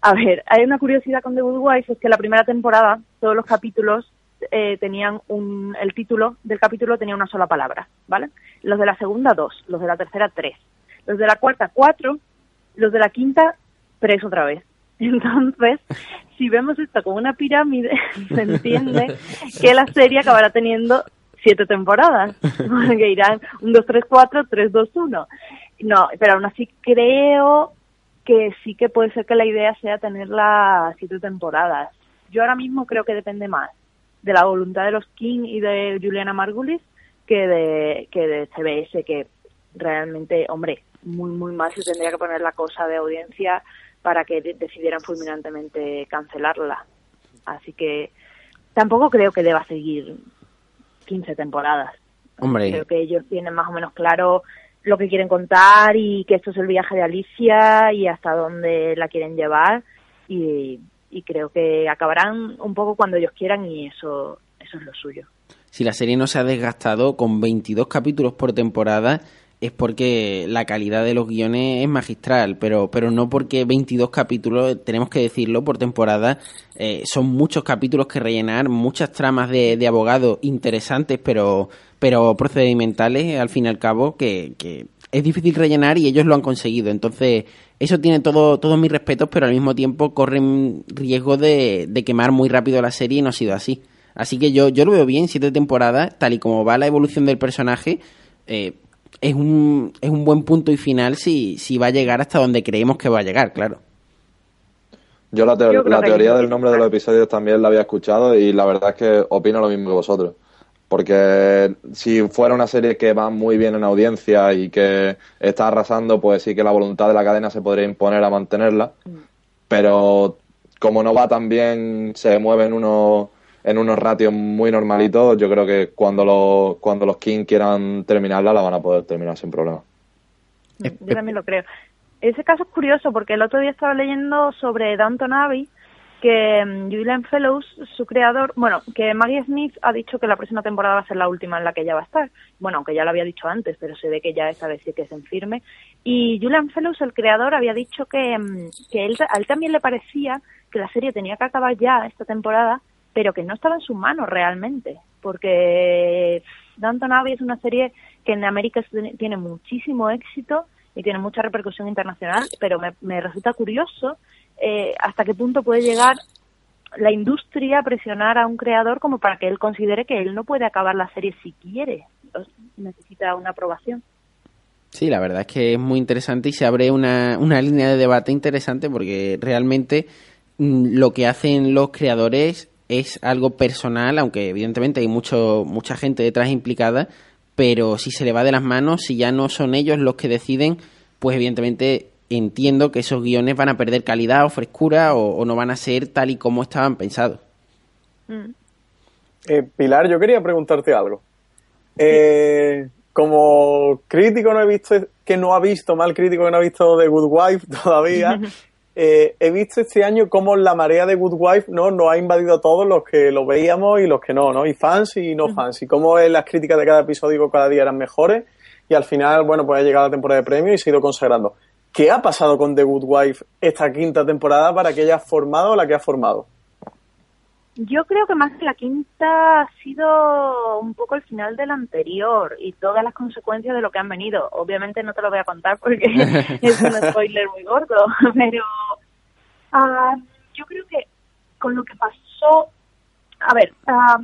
A ver, hay una curiosidad con The Good Wife, es que la primera temporada, todos los capítulos eh, tenían un, el título del capítulo tenía una sola palabra, ¿vale? Los de la segunda, dos, los de la tercera, tres, los de la cuarta, cuatro, los de la quinta, tres otra vez. Entonces, si vemos esto como una pirámide, se entiende que la serie acabará teniendo siete temporadas, que irán un, dos, tres, cuatro, tres, dos, uno. No, pero aún así creo que sí que puede ser que la idea sea tenerla siete temporadas. Yo ahora mismo creo que depende más de la voluntad de los King y de Juliana Margulis que de, que de CBS, que realmente, hombre, muy, muy mal se tendría que poner la cosa de audiencia para que de- decidieran fulminantemente cancelarla. Así que tampoco creo que deba seguir 15 temporadas. Hombre, Creo que ellos tienen más o menos claro lo que quieren contar y que esto es el viaje de Alicia y hasta dónde la quieren llevar y, y creo que acabarán un poco cuando ellos quieran y eso eso es lo suyo. si la serie no se ha desgastado con 22 capítulos por temporada, es porque la calidad de los guiones es magistral, pero, pero no porque 22 capítulos, tenemos que decirlo, por temporada, eh, son muchos capítulos que rellenar, muchas tramas de, de abogados interesantes, pero, pero procedimentales, al fin y al cabo, que, que es difícil rellenar y ellos lo han conseguido. Entonces, eso tiene todo, todos mis respetos, pero al mismo tiempo corren riesgo de, de quemar muy rápido la serie y no ha sido así. Así que yo, yo lo veo bien, siete temporadas, tal y como va la evolución del personaje, eh, es, un, es un buen punto y final si, si va a llegar hasta donde creemos que va a llegar, claro. Yo la, teo- Yo la teoría del nombre de los episodios también la había escuchado y la verdad es que opino lo mismo que vosotros. Porque si fuera una serie que va muy bien en audiencia y que está arrasando, pues sí que la voluntad de la cadena se podría imponer a mantenerla. Pero como no va tan bien, se mueve en unos, en unos ratios muy normalitos, yo creo que cuando los, cuando los King quieran terminarla, la van a poder terminar sin problema. Yo también lo creo. Ese caso es curioso porque el otro día estaba leyendo sobre Downton Abbey que mm, Julian Fellows, su creador, bueno, que Maggie Smith ha dicho que la próxima temporada va a ser la última en la que ella va a estar. Bueno, aunque ya lo había dicho antes, pero se ve que ya esta vez sí que es en firme. Y Julian Fellows, el creador, había dicho que, mm, que él, a él también le parecía que la serie tenía que acabar ya esta temporada, pero que no estaba en sus manos realmente, porque Downton Abbey es una serie que en América tiene muchísimo éxito y tiene mucha repercusión internacional, pero me, me resulta curioso eh, hasta qué punto puede llegar la industria a presionar a un creador como para que él considere que él no puede acabar la serie si quiere, necesita una aprobación. Sí, la verdad es que es muy interesante y se abre una, una línea de debate interesante porque realmente mm, lo que hacen los creadores es algo personal, aunque evidentemente hay mucho, mucha gente detrás implicada, pero si se le va de las manos, si ya no son ellos los que deciden, pues evidentemente entiendo que esos guiones van a perder calidad o frescura o, no van a ser tal y como estaban pensados. Mm. Eh, Pilar, yo quería preguntarte algo. Eh, como crítico no he visto que no ha visto, mal crítico que no ha visto The Good Wife todavía, eh, he visto este año cómo la marea de Good Wife no nos ha invadido a todos los que lo veíamos y los que no, ¿no? Y fans y no fans. Y cómo las críticas de cada episodio cada día eran mejores. Y al final, bueno, pues ha llegado la temporada de premio y se ha ido consagrando. ¿Qué ha pasado con The Good Wife esta quinta temporada para que haya formado la que ha formado? Yo creo que más que la quinta ha sido un poco el final del anterior y todas las consecuencias de lo que han venido. Obviamente no te lo voy a contar porque es un spoiler muy gordo, pero uh, yo creo que con lo que pasó, a ver, uh,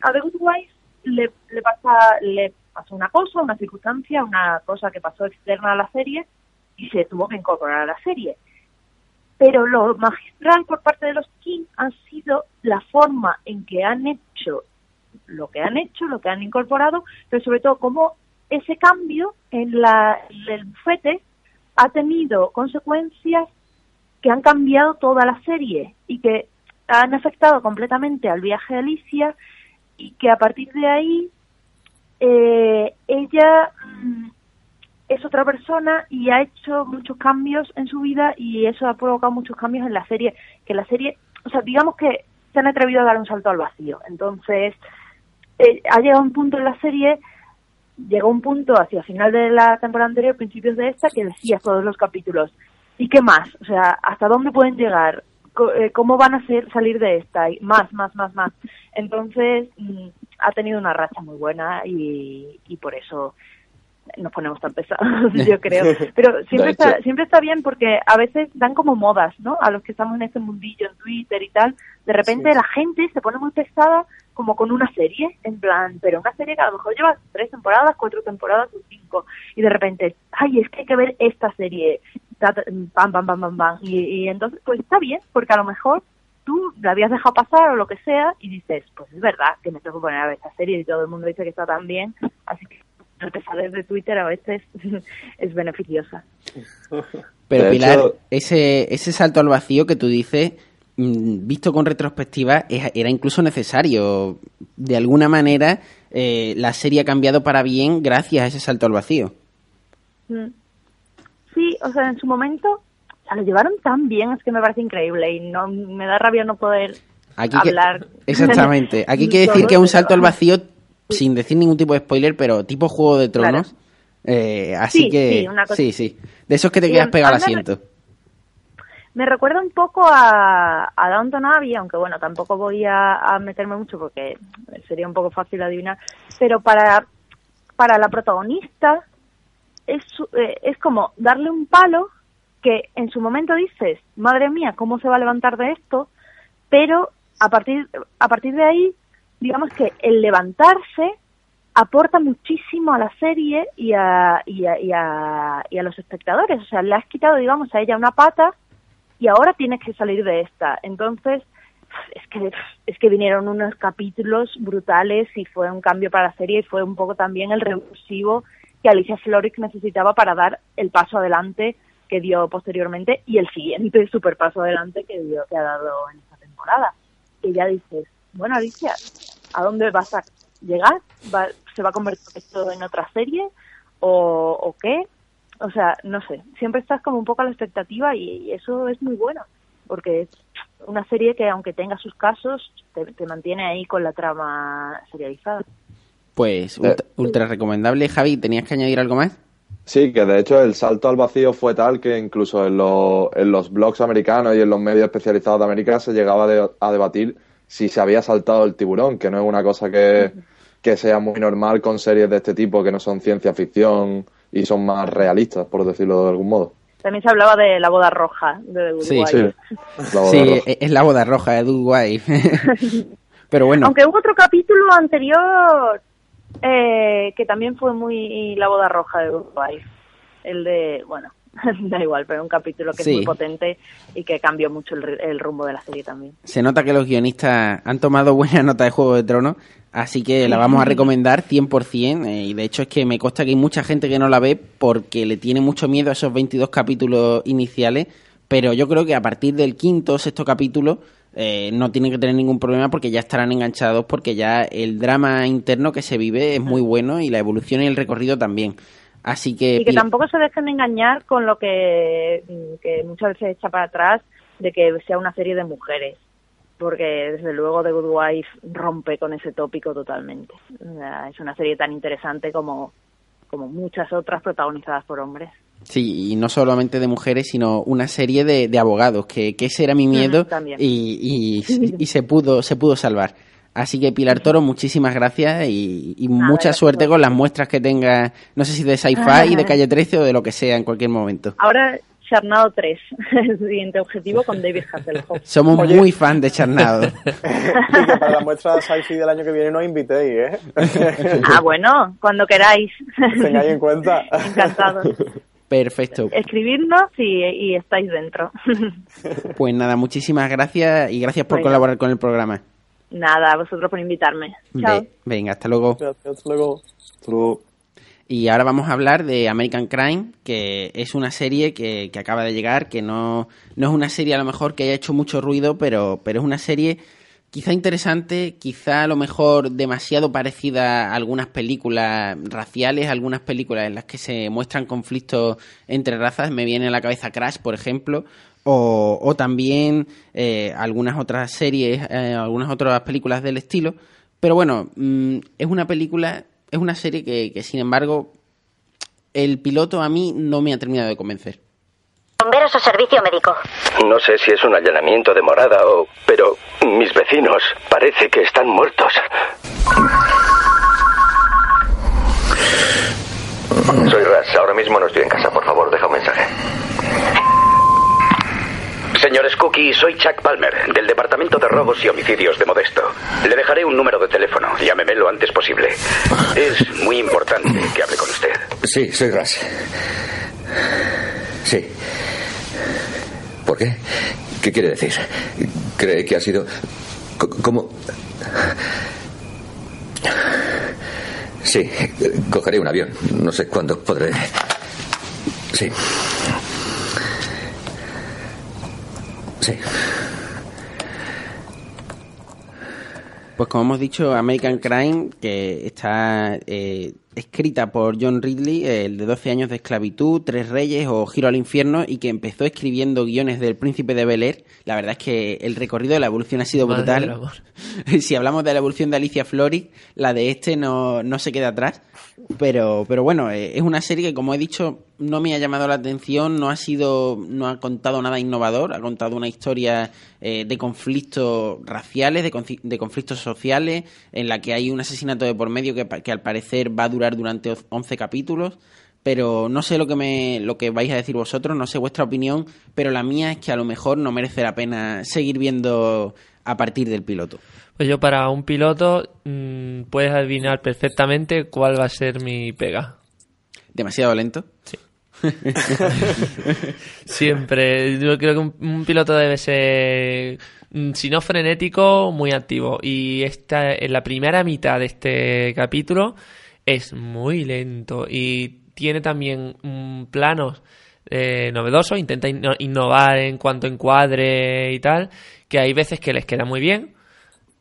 a The Good Wife le, le pasa, le pasó una cosa, una circunstancia, una cosa que pasó externa a la serie y se tuvo que incorporar a la serie. Pero lo magistral por parte de los King ha sido la forma en que han hecho lo que han hecho, lo que han incorporado, pero sobre todo cómo ese cambio en, la, el bufete ha tenido consecuencias que han cambiado toda la serie y que han afectado completamente al viaje de Alicia y que a partir de ahí eh, ella mm, es otra persona y ha hecho muchos cambios en su vida y eso ha provocado muchos cambios en la serie, que la serie, o sea, digamos que se han atrevido a dar un salto al vacío. Entonces, eh, ha llegado un punto en la serie, llegó un punto hacia el final de la temporada anterior, principios de esta, que decía todos los capítulos, ¿y qué más? O sea, ¿hasta dónde pueden llegar? Eh, ¿Cómo van a ser, salir de esta? Y más, más, más, más. Entonces, mm, ha tenido una racha muy buena y, y por eso nos ponemos tan pesados, yo creo. Pero siempre está, siempre está bien porque a veces dan como modas, ¿no? A los que estamos en este mundillo, en Twitter y tal. De repente la gente se pone muy pesada como con una serie, en plan, pero una serie que a lo mejor lleva tres temporadas, cuatro temporadas o cinco. Y de repente, ay, es que hay que ver esta serie. Pam, pam, pam, pam, pam. Y, y entonces, pues está bien, porque a lo mejor tú la habías dejado pasar o lo que sea y dices, pues es verdad que me tengo que poner a ver esta serie y todo el mundo dice que está tan bien, así que el de Twitter a veces es beneficiosa. Pero Pilar, ese, ese salto al vacío que tú dices, mm, visto con retrospectiva, era incluso necesario. De alguna manera, eh, la serie ha cambiado para bien gracias a ese salto al vacío. Mm. Sí, o sea, en su momento, o sea, lo llevaron tan bien, es que me parece increíble y no me da rabia no poder hablar. exactamente. Aquí hay que decir que un salto al vacío sin decir ningún tipo de spoiler, pero tipo Juego de Tronos. Eh, así que sí, sí, De esos que te quedas pegado al asiento. Me recuerda un poco a, a Downton Abbey, aunque bueno, tampoco voy a, meterme mucho porque sería un poco fácil adivinar, pero para, para la protagonista es, eh, es como darle un palo que en su momento dices, madre mía, ¿cómo se va a levantar de esto? Pero a partir, a partir de ahí digamos que el levantarse aporta muchísimo a la serie y a, y a, y a, y a los espectadores. O sea, le has quitado, digamos, a ella una pata y ahora tienes que salir de esta. Entonces, es que es que vinieron unos capítulos brutales y fue un cambio para la serie y fue un poco también el revulsivo que Alicia Florix necesitaba para dar el paso adelante que dio posteriormente y el siguiente super paso adelante que dio que ha dado en esta temporada. Y ya dices, bueno Alicia, ¿a dónde vas a llegar? ¿Va- ¿Se va a convertir esto en otra serie? ¿O, o qué? O sea, no sé, siempre estás como un poco a la expectativa y, y eso es muy bueno, porque es una serie que aunque tenga sus casos, te, te mantiene ahí con la trama serializada. Pues ultra, ultra recomendable. Javi, ¿tenías que añadir algo más? Sí, que de hecho el salto al vacío fue tal que incluso en, los- en los blogs americanos y en los medios especializados de América se llegaba de- a debatir si se había saltado el tiburón, que no es una cosa que, que sea muy normal con series de este tipo que no son ciencia ficción y son más realistas, por decirlo de algún modo. También se hablaba de la boda roja de Good Sí, Wife. La boda Sí, roja. es la boda roja de Dude Wife. Pero bueno, Aunque hubo otro capítulo anterior eh, que también fue muy la boda roja de Wife. El de, bueno, da igual, pero un capítulo que Sí. es muy potente y que cambió mucho el, el rumbo de la serie también. se nota que los guionistas han tomado buena nota de Juego de Tronos, así que la vamos a recomendar 100%. eh, y de hecho es que me consta que hay mucha gente que no la ve porque le tiene mucho miedo a esos 22 capítulos iniciales, pero yo creo que a partir del quinto o sexto capítulo eh, no tienen que tener ningún problema porque ya estarán enganchados porque ya el drama interno que se vive es muy bueno y la evolución y el recorrido también. Así que... Y que tampoco se dejen engañar con lo que, mm, que muchas veces echa para atrás de que sea una serie de mujeres. Porque desde luego The Good Wife rompe con ese tópico totalmente. Es una serie tan interesante como, como muchas otras protagonizadas por hombres. Sí, y no solamente de mujeres, sino una serie de, de abogados, que, que ese era mi miedo y, y, y se pudo se pudo salvar. Así que Pilar Toro, muchísimas gracias y, y mucha suerte con las muestras que tengas, no sé si de sci-fi, de Calle 13 o de lo que sea en cualquier momento. Ahora, Charnado 3, el siguiente objetivo con David Hasselhoff. Somos Oye. muy fan de Charnado. Y que para la muestra de sci-fi del año que viene nos invitéis, ¿eh? Ah, bueno, cuando queráis. Tengáis en cuenta. Encantados. Perfecto. Escribirnos y, y estáis dentro. Pues nada, muchísimas gracias y gracias por colaborar con el programa. Nada, a vosotros por invitarme. Chao. Ve- venga, hasta luego. Hasta luego. Hasta luego. Y ahora vamos a hablar de American Crime, que es una serie que, que acaba de llegar, que no, no es una serie a lo mejor que haya hecho mucho ruido, pero, pero es una serie quizá interesante, quizá a lo mejor demasiado parecida a algunas películas raciales, algunas películas en las que se muestran conflictos entre razas. Me viene a la cabeza Crash, por ejemplo, o, o también eh, algunas otras series, eh, algunas otras películas del estilo. Pero bueno, mm, es una película, es una serie que, que, sin embargo, el piloto a mí no me ha terminado de convencer. Bomberos o servicio médico. No sé si es un allanamiento de morada o... Pero mis vecinos parece que están muertos. Soy Ras. Ahora mismo no estoy en casa. Por favor, deja un mensaje. Señor Scooky, soy Chuck Palmer, del Departamento de Robos y Homicidios de Modesto. Le dejaré un número de teléfono. Llámeme lo antes posible. Es muy importante que hable con usted. Sí, soy Ras. Sí. ¿Por qué? ¿Qué quiere decir? ¿Cree que ha sido... ¿Cómo? Sí, cogeré un avión. No sé cuándo podré... Sí. Sí. Pues como hemos dicho, American Crime, que está eh, escrita por John Ridley, el de 12 años de esclavitud, Tres Reyes o Giro al Infierno, y que empezó escribiendo guiones del Príncipe de Bel Air. La verdad es que el recorrido de la evolución ha sido brutal. si hablamos de la evolución de Alicia Flori, la de este no, no se queda atrás. Pero, pero bueno, eh, es una serie que, como he dicho, no me ha llamado la atención, no ha sido, no ha contado nada innovador, ha contado una historia eh, de conflictos raciales, de, de conflictos sociales, en la que hay un asesinato de por medio que, que al parecer va a durar durante 11 capítulos. Pero no sé lo que me, lo que vais a decir vosotros, no sé vuestra opinión, pero la mía es que a lo mejor no merece la pena seguir viendo a partir del piloto. Pues yo para un piloto mm, puedes adivinar perfectamente cuál va a ser mi pega. Demasiado lento. Sí. Siempre. Yo creo que un, un piloto debe ser, mm, si no frenético, muy activo. Y esta, en la primera mitad de este capítulo es muy lento y tiene también mm, planos eh, novedosos, intenta inno- innovar en cuanto a encuadre y tal, que hay veces que les queda muy bien.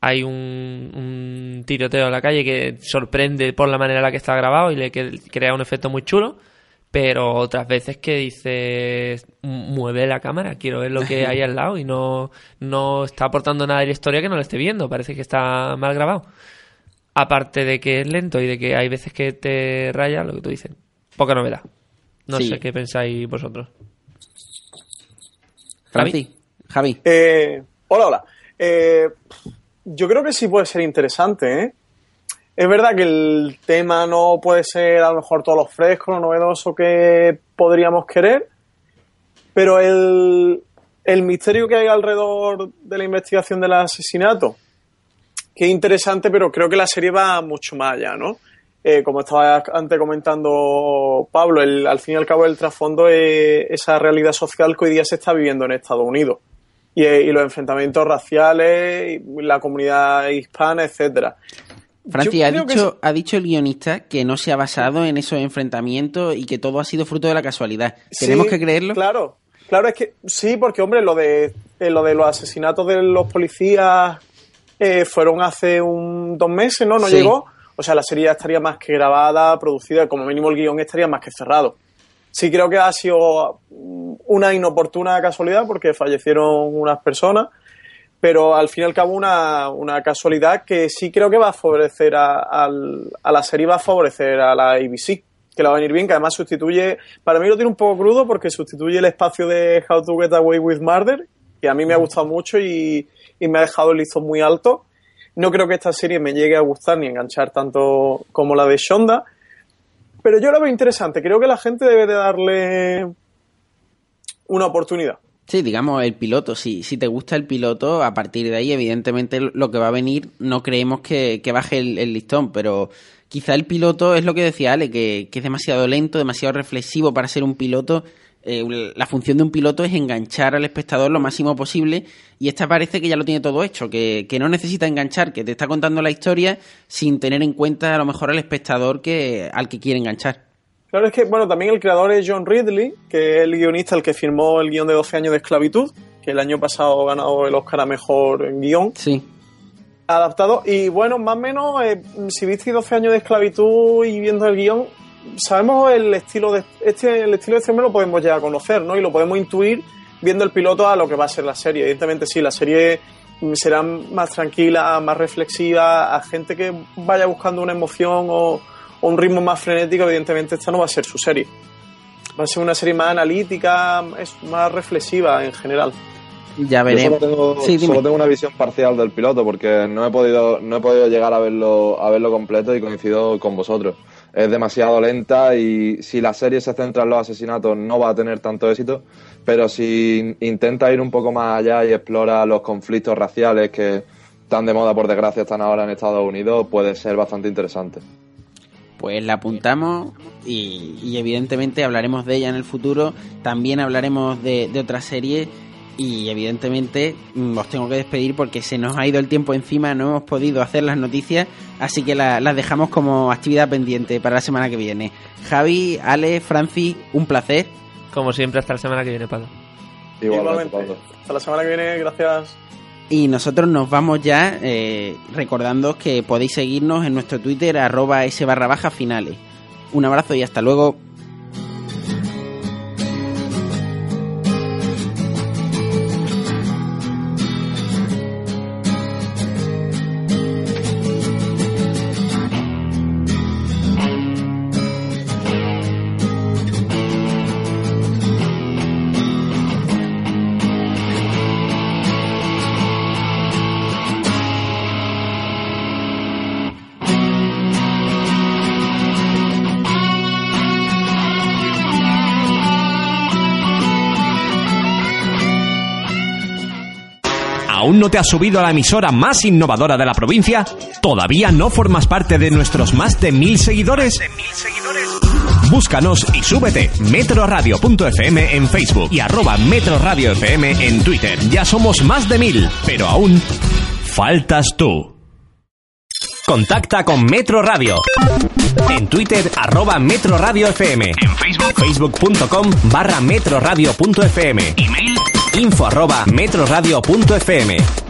Hay un, un tiroteo en la calle que sorprende por la manera en la que está grabado y le crea un efecto muy chulo. Pero otras veces que dices, "M- mueve la cámara, quiero ver lo que hay al lado y no, no está aportando nada de la historia que no lo esté viendo, parece que está mal grabado. Aparte de que es lento y de que hay veces que te raya lo que tú dices. Poca novedad. No Sí. sé qué pensáis vosotros. Francis, Javi. Eh, hola, hola. Eh, yo creo que sí puede ser interesante, ¿eh? Es verdad que el tema no puede ser a lo mejor todo lo fresco, lo novedoso que podríamos querer, pero el, el misterio que hay alrededor de la investigación del asesinato, que es interesante, pero creo que la serie va mucho más allá, ¿no? Eh, como estaba antes comentando Pablo, el- al fin y al cabo el trasfondo es esa realidad social que hoy día se está viviendo en Estados Unidos y, eh, y los enfrentamientos raciales, y la comunidad hispana, etcétera. Francis, Yo ha que dicho, ha dicho el guionista que no se ha basado en esos enfrentamientos y que todo ha sido fruto de la casualidad. ¿Tenemos Sí, que creerlo? Claro, claro, es que sí, porque hombre, lo de, eh, lo de los asesinatos de los policías eh, fueron hace un, dos meses, ¿no? No Sí. llegó. O sea, la serie ya estaría más que grabada, producida, como mínimo el guion estaría más que cerrado. Sí creo que ha sido mm, una inoportuna casualidad porque fallecieron unas personas, pero al fin y al cabo una, una casualidad que sí creo que va a favorecer a, la serie, va a favorecer a la ABC, que la va a venir bien, que además sustituye, para mí lo tiene un poco crudo porque sustituye el espacio de How to Get Away with Murder, que a mí me ha gustado mucho y, y me ha dejado el listón muy alto. No creo que esta serie me llegue a gustar ni enganchar tanto como la de Shonda, pero yo la veo interesante. Creo que la gente debe de darle una oportunidad. Sí, digamos, el piloto. Si, si te gusta el piloto, a partir de ahí, evidentemente, lo que va a venir, no creemos que, que baje el, listón, pero quizá el piloto es lo que decía Ale, que es demasiado lento, demasiado reflexivo para ser un piloto. Eh, la función de un piloto es enganchar al espectador lo máximo posible y esta parece que ya lo tiene todo hecho, que, que no necesita enganchar, que te está contando la historia sin tener en cuenta a lo mejor al espectador que al que quiere enganchar. Claro, es que, bueno, también el creador es John Ridley, que es el guionista, el que firmó el guion de 12 años de esclavitud, que el año pasado ha ganado el Oscar a Mejor en guion. Sí. Adaptado. Y bueno, más o menos, eh, si viste 12 años de esclavitud y viendo el guion, sabemos el estilo de este, el estilo de este hombre lo podemos ya conocer, ¿no? Y lo podemos intuir viendo el piloto a lo que va a ser la serie. Evidentemente, sí, la serie será más tranquila, más reflexiva, a gente que vaya buscando una emoción o, o un ritmo más frenético, evidentemente esta no va a ser su serie. Va a ser una serie más analítica, es más reflexiva en general. Ya Yo veremos. solo tengo, Sí, solo tengo una visión parcial del piloto porque no he podido, no he podido llegar a verlo, a verlo completo y coincido con vosotros. Es demasiado lenta y si la serie se centra en los asesinatos no va a tener tanto éxito, pero si intenta ir un poco más allá y explora los conflictos raciales que tan de moda por desgracia están ahora en Estados Unidos, puede ser bastante interesante. Pues la apuntamos y, y evidentemente hablaremos de ella en el futuro. También hablaremos de, de otra serie y evidentemente mm, os tengo que despedir porque se nos ha ido el tiempo encima, no hemos podido hacer las noticias, así que la- las dejamos como actividad pendiente para la semana que viene. Javi, Ale, Francis, un placer. Como siempre, hasta la semana que viene, Pablo. Igualmente. Hasta la semana que viene, gracias. Y nosotros nos vamos ya eh, recordando que podéis seguirnos en nuestro Twitter arroba s barra baja finales. Un abrazo y hasta luego. No te has subido a la emisora más innovadora de la provincia? ¿Todavía no formas parte de nuestros más de mil seguidores? Búscanos y súbete metroradio.fm en Facebook y arroba metroradiofm en Twitter. Ya somos más de mil, pero aún faltas tú. Contacta con Metro Radio. En Twitter, arroba Metro Radio FM. En Facebook, facebook.com barra metroradio.fm. Email, info arroba metroradio.fm.